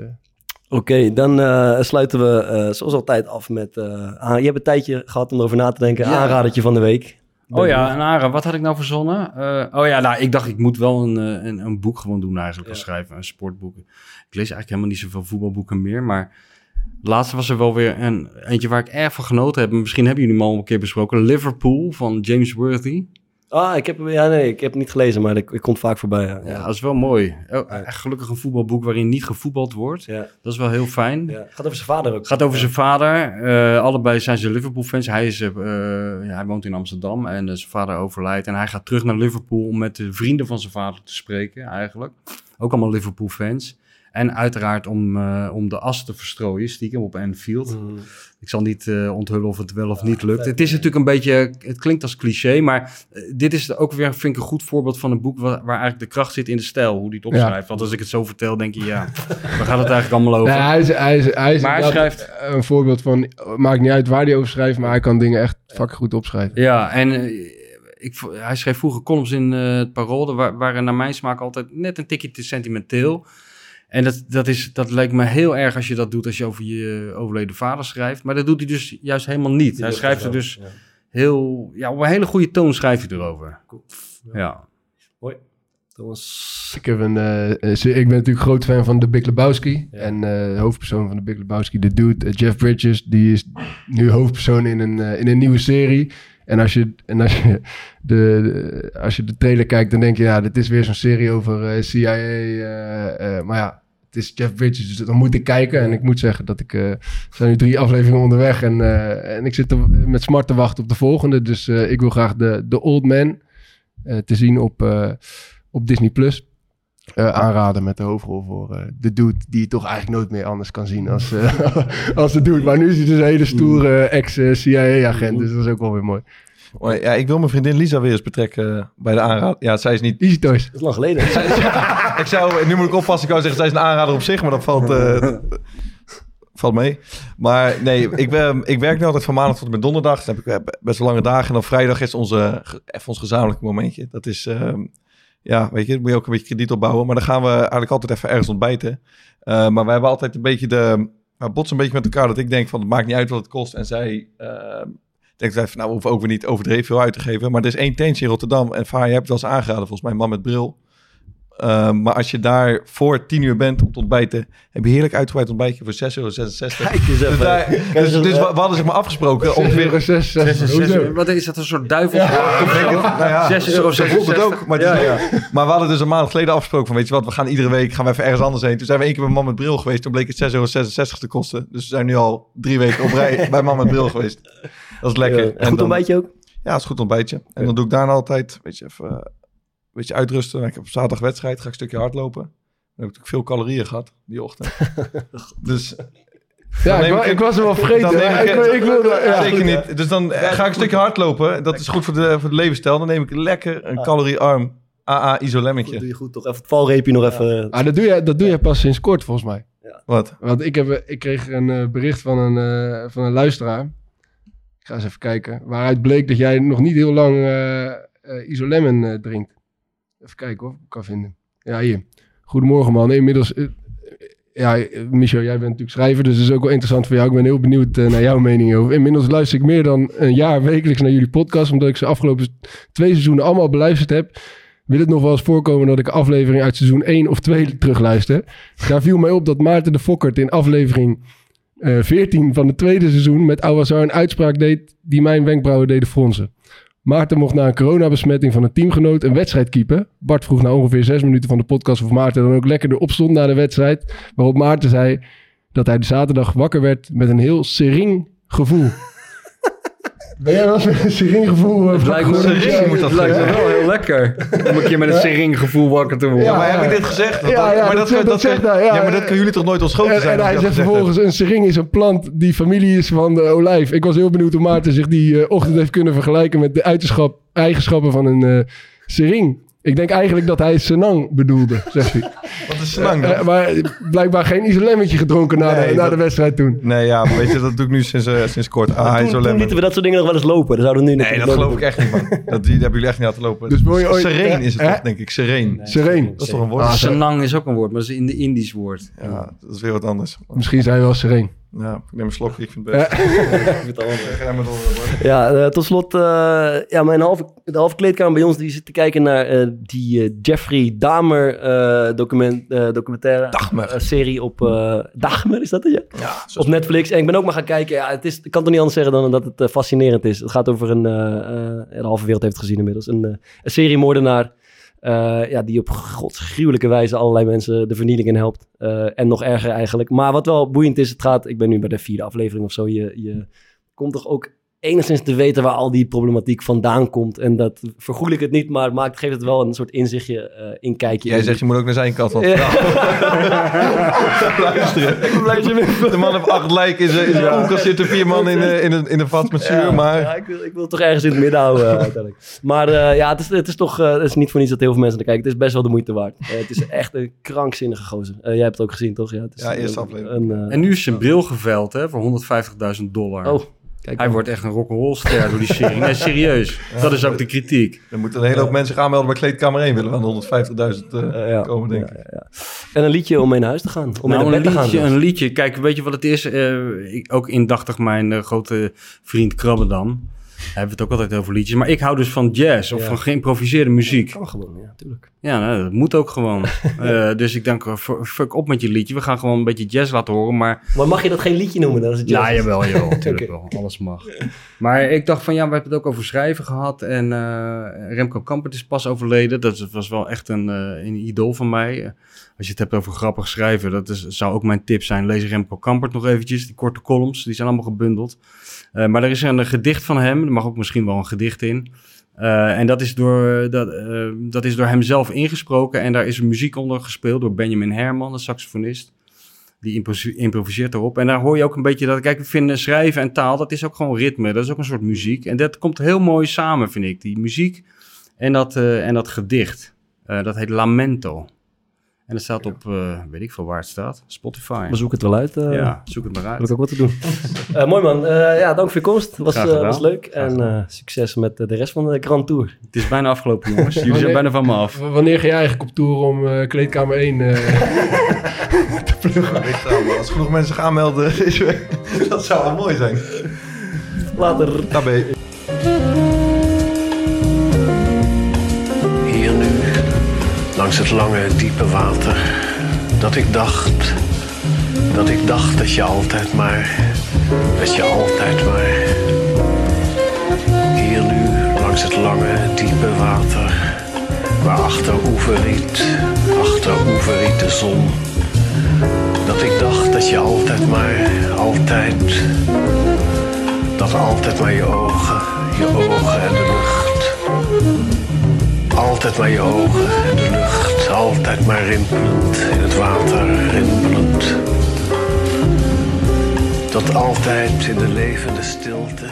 eh, Oké, dan eh, sluiten we eh, zoals altijd af met... eh, aan- je hebt een tijdje gehad om erover na te denken. Ja. Aanradertje van de week. Oh ja, en Ara, wat had ik nou verzonnen? Eh, oh ja, nou, ik dacht, ik moet wel een, eh, een, een boek gewoon doen eigenlijk, als schrijven, een sportboek. Ik lees eigenlijk helemaal niet zoveel voetbalboeken meer, maar laatst was er wel weer een, eentje waar ik erg van genoten heb. Misschien hebben jullie hem al een keer besproken. Liverpool van James Worthy. Ah, ik heb, ja, nee, ik heb het niet gelezen, maar ik, ik komt vaak voorbij. Ja. Ja, dat is wel mooi. Oh, echt gelukkig een voetbalboek waarin niet gevoetbald wordt. Ja. Dat is wel heel fijn. Ja. Gaat over zijn vader ook. Het gaat over zijn vader. Eh, allebei zijn ze Liverpool-fans. Hij, is, eh, ja, hij woont in Amsterdam en eh, zijn vader overlijdt. En hij gaat terug naar Liverpool om met de vrienden van zijn vader te spreken, eigenlijk. Ook allemaal Liverpool-fans. En uiteraard om, eh, om de as te verstrooien, stiekem op Anfield. Mhm. Ik zal niet eh, onthullen of het wel of niet lukt. Het is natuurlijk een beetje, het klinkt als cliché, maar eh, dit is ook weer, vind ik, een goed voorbeeld van een boek waar, waar eigenlijk de kracht zit in de stijl, hoe hij het opschrijft. Want als ik het zo vertel, denk je, ja, waar gaat het eigenlijk allemaal over? Nee, hij is, hij is, hij is Maar hij inderdaad schrijft- een voorbeeld van... Maakt niet uit waar hij over schrijft, maar hij kan dingen echt fucking goed opschrijven. Ja, en ik, hij schreef vroeger columns in eh, het Parool, waar, waren naar mijn smaak altijd net een tikje te sentimenteel. En dat, dat, is, dat lijkt me heel erg als je dat doet als je over je overleden vader schrijft. Maar dat doet hij dus juist helemaal niet. Hij schrijft er dus heel, ja, op een hele goede toon schrijft hij erover. Ja. Mooi. Thomas. Ik, heb een, eh, eh, ik ben natuurlijk groot fan van The Big Lebowski. En eh, de hoofdpersoon van The Big Lebowski, de dude, eh, Jeff Bridges, die is nu hoofdpersoon in een, eh, in een nieuwe serie. En als je, en als je, de, als je de trailer kijkt, dan denk je, ja, dit is weer zo'n serie over eh, CIA. eh, eh, maar ja, het is Jeff Bridges, dus dan moet ik kijken. En ik moet zeggen dat ik, er zijn nu drie afleveringen onderweg. En, en ik zit met smart te wachten op de volgende. Dus ik wil graag de, de Old Man te zien op, op Disney+. Plus. Eh, aanraden met de hoofdrol voor eh, de dude die je toch eigenlijk nooit meer anders kan zien als, eh, als de dude. Maar nu is hij dus een hele stoere ex-CIA-agent, dus dat is ook wel weer mooi. Maar ja, ik wil mijn vriendin Lisa weer eens betrekken bij de aanrader. Ja, zij is niet... Easy Toys. Dat is lang geleden. ik zou, nu moet ik oppassen, ik zou zeggen, zij is een aanrader op zich, maar dat valt, eh, valt mee. Maar nee, ik, ben, ik werk nu altijd van maandag tot en met donderdag. Dan heb ik best wel lange dagen. En dan vrijdag is onze, even ons gezamenlijke momentje. Dat is, ehm, ja, weet je, dan moet je ook een beetje krediet opbouwen. Maar dan gaan we eigenlijk altijd even ergens ontbijten. Eh, maar wij hebben altijd een beetje de... We botsen een beetje met elkaar dat ik denk van, het maakt niet uit wat het kost. En zij... ehm, denkt van, nou, we hoeven ook weer niet overdreven veel uit te geven. Maar er is één tentje in Rotterdam. En Vaar, je hebt het wel eens aangeraden, volgens mij, man met bril. Ehm, maar als je daar voor tien uur bent om te ontbijten, heb je heerlijk uitgebreid ontbijtje voor 6,66 euro. Kijk eens even. Dus, daar- dus, eens dus even. we, we hadden zeg maar afgesproken ongeveer... 6, 6, hoezo? Wat is dat, een soort duivel? Nou ja, 6 euro zo voelt het ook. Maar, Ja, maar we hadden dus een maand geleden afgesproken van, weet je wat, we gaan iedere week gaan we even ergens anders heen. Toen zijn we één keer bij Man met Bril geweest. Toen bleek het 6,66 euro te kosten. Dus we zijn nu al drie weken op rij bij Man met Bril geweest. Dat is lekker. Ja, En goed dan- ontbijtje ook? Ja, het is goed ontbijtje. En dan doe ik daarna altijd, weet je, even eh, een beetje uitrusten. Ik heb op zaterdag wedstrijd, ga ik een stukje hardlopen. Dan heb ik natuurlijk veel calorieën gehad die ochtend. dus... Ja, ik, was er wel dan vergeten. neem maar Ik, het- ik, wilde... Ja, Zeker goed. niet. Dus dan eh, ga ik een stukje hardlopen. Dat is goed voor de, voor de levensstijl. Dan neem ik lekker een caloriearm AA isolemmetje. doe je goed toch even het valreepje nog even. Ah, dat, doe je, dat doe je pas sinds kort, volgens mij. Wat? Want ik, heb, ik kreeg een eh, bericht van een, eh, van een luisteraar. Ik ga eens even kijken. Waaruit bleek dat jij nog niet heel lang eh eh, Isolemon eh, drinkt. Even kijken of ik kan vinden. Ja, hier. Goedemorgen man. Inmiddels... eh, ja, eh, Michel, jij bent natuurlijk schrijver, dus is ook wel interessant voor jou. Ik ben heel benieuwd eh, naar jouw mening over. Inmiddels luister ik meer dan een jaar wekelijks naar jullie podcast, omdat ik ze afgelopen twee seizoenen allemaal beluisterd heb. Wil het nog wel eens voorkomen dat ik aflevering uit seizoen 1 of 2 terugluister? Daar viel mij op dat Maarten de Fokkert in aflevering eh 14 van het tweede seizoen met Awazar een uitspraak deed die mijn wenkbrauwen deden fronsen. Maarten mocht na een coronabesmetting van een teamgenoot een wedstrijd keepen. Bart vroeg na ongeveer zes minuten van de podcast of Maarten dan ook lekker erop stond na de wedstrijd. Waarop Maarten zei dat hij de zaterdag wakker werd met een heel sering gevoel. Ben jij wel eens met een sering gevoel? Het lijkt me, het lijkt me wel heel lekker. Om een keer met een sering gevoel wakker te worden. Ja, maar heb ik dit gezegd? Dat- Ja, ja, maar dat, dat, dat, dat, zegt hij. ja, maar dat kunnen jullie toch nooit ontschoten En, zijn? en dat hij dat zegt vervolgens, een sering is een plant die familie is van de olijf. Ik was heel benieuwd hoe Maarten zich die eh, ochtend heeft kunnen vergelijken met de eigenschappen van een eh sering. Ik denk eigenlijk dat hij senang bedoelde, zegt hij. Wat is senang dan? Eh, maar blijkbaar geen isolemmetje gedronken na, de, Nee, na dat- de wedstrijd toen. Nee, ja, maar weet je, dat doe ik nu sinds, eh, sinds kort. Ah, toen, toen lieten we dat soort dingen nog wel eens lopen. Dan zouden we nu Nee, dat geloof ik echt niet, man. Dat, die hebben jullie echt niet laten lopen. Dus wil je ooit- Sereen is het Hè? toch, denk ik. Sereen. Sereen. Dat is toch een woord? Ah, Senang is ook een woord, maar dat is in de Indisch woord. Ja, dat is weer wat anders. Misschien zijn we wel sereen. Ja, ik neem een slokje, ik vind het best. Ja. Eh, tot slot, eh, ja, mijn halve, de halve kleedkamer bij ons die zit te kijken naar eh, die Jeffrey Dahmer eh, document, eh, documentaire serie op eh Dahmer, is dat het? Ja? Op Netflix. En ik ben ook maar gaan kijken. Ja, het is, ik kan toch niet anders zeggen dan dat het fascinerend is. Het gaat over een, eh, eh, de halve wereld heeft het gezien inmiddels, een, eh, een seriemoordenaar. Eh, ja, die op godsgruwelijke wijze allerlei mensen de vernieling in helpt. Eh, en nog erger eigenlijk. Maar wat wel boeiend is, het gaat, ik ben nu bij de vierde aflevering of zo. Je, je komt toch ook enigszins te weten waar al die problematiek vandaan komt. En dat vergoel ik het niet, maar het maakt, geeft het wel een soort inzichtje, eh inkijkje. Jij in- zegt, je moet ook naar zijn kant van het Ja. Luisteren. Ik De man heeft acht lijken in zijn in zijn koelkast zitten vier man in, eh, in, een, in een vat met zuur, Ja, maar... ja, ik, wil, ik wil het toch ergens in het midden houden eh, uiteindelijk. Maar eh, ja, het is, het is toch eh, het is niet voor niets dat heel veel mensen naar kijken. Het is best wel de moeite waard. Het is echt een krankzinnige gozer. Eh, jij hebt het ook gezien, toch? Ja, het is Ja, eerste een- aflevering. Een, En nu is zijn bril geveld hè, voor 150.000 dollar. oh, kijk. Hij wordt echt een rock'n'roll ster door die serie. Nee, serieus. Dat is ook de kritiek. Er moeten een hele hoop mensen zich aanmelden bij Kleedkamer 1. Willen we aan de 150.000 eh, ja. komen, denk ik. Ja, ja. En een liedje om mee naar huis te gaan. Om nou, een bed te liedje, gaan. een liedje. Kijk, weet je wat het is? Eh, ik, ook indachtig mijn eh, grote vriend Krabbedam. Hij heeft het ook altijd over liedjes. Maar ik hou dus van jazz of Ja. van geïmproviseerde muziek. Kan gewoon, ja, tuurlijk. Ja, nou, dat moet ook gewoon. Eh, dus ik denk, eh, fu- fuck op met je liedje. We gaan gewoon een beetje jazz laten horen. Maar Maar mag je dat geen liedje noemen? Dat is het ja, jazz? jawel, jawel. Natuurlijk wel. Alles mag. Maar ik dacht van, ja, we hebben het ook over schrijven gehad. En eh, Remco Kampert is pas overleden. Dat was wel echt een, eh, een idool van mij. Als je het hebt over grappig schrijven, dat is, zou ook mijn tip zijn. Lees Remco Kampert nog eventjes. Die korte columns, die zijn allemaal gebundeld. Eh, maar er is een gedicht van hem. Er mag ook misschien wel een gedicht in. Eh, en dat is, door, dat, eh, dat is door hem zelf ingesproken. En daar is muziek onder gespeeld door Benjamin Herman, een saxofonist. Die impro- improviseert erop. En daar hoor je ook een beetje dat... Kijk, we vinden schrijven en taal, dat is ook gewoon ritme. Dat is ook een soort muziek. En dat komt heel mooi samen, vind ik. Die muziek en dat, en dat gedicht. Dat heet Lamento. En dat staat op, eh, weet ik veel waar het staat, Spotify. We zoeken het wel uit. eh. ja, zoek het maar Heb uit. ik ook wat te doen. Eh, mooi man. Eh, ja, dank voor je komst. Was, eh, was leuk. En eh, succes met de rest van de Grand Tour. Het is bijna afgelopen, jongens. Jullie Wanneer- zijn bijna van me af. Wanneer ga je eigenlijk op tour om eh, kleedkamer 1 eh, te pluggen? Ja, maar als genoeg mensen zich aanmelden, dat zou wel mooi zijn. Later. Tabé. Langs het lange, diepe water. Dat ik dacht, dat ik dacht dat je altijd maar, dat je altijd maar. Hier nu, langs het lange, diepe water. Waar achter oeverriet, achter oeverriet de zon. Dat ik dacht dat je altijd maar, altijd, dat altijd maar je ogen, je ogen en de lucht. Altijd maar je ogen en de lucht. Altijd maar rimpelend in het water, rimpelend. Tot altijd in de levende stilte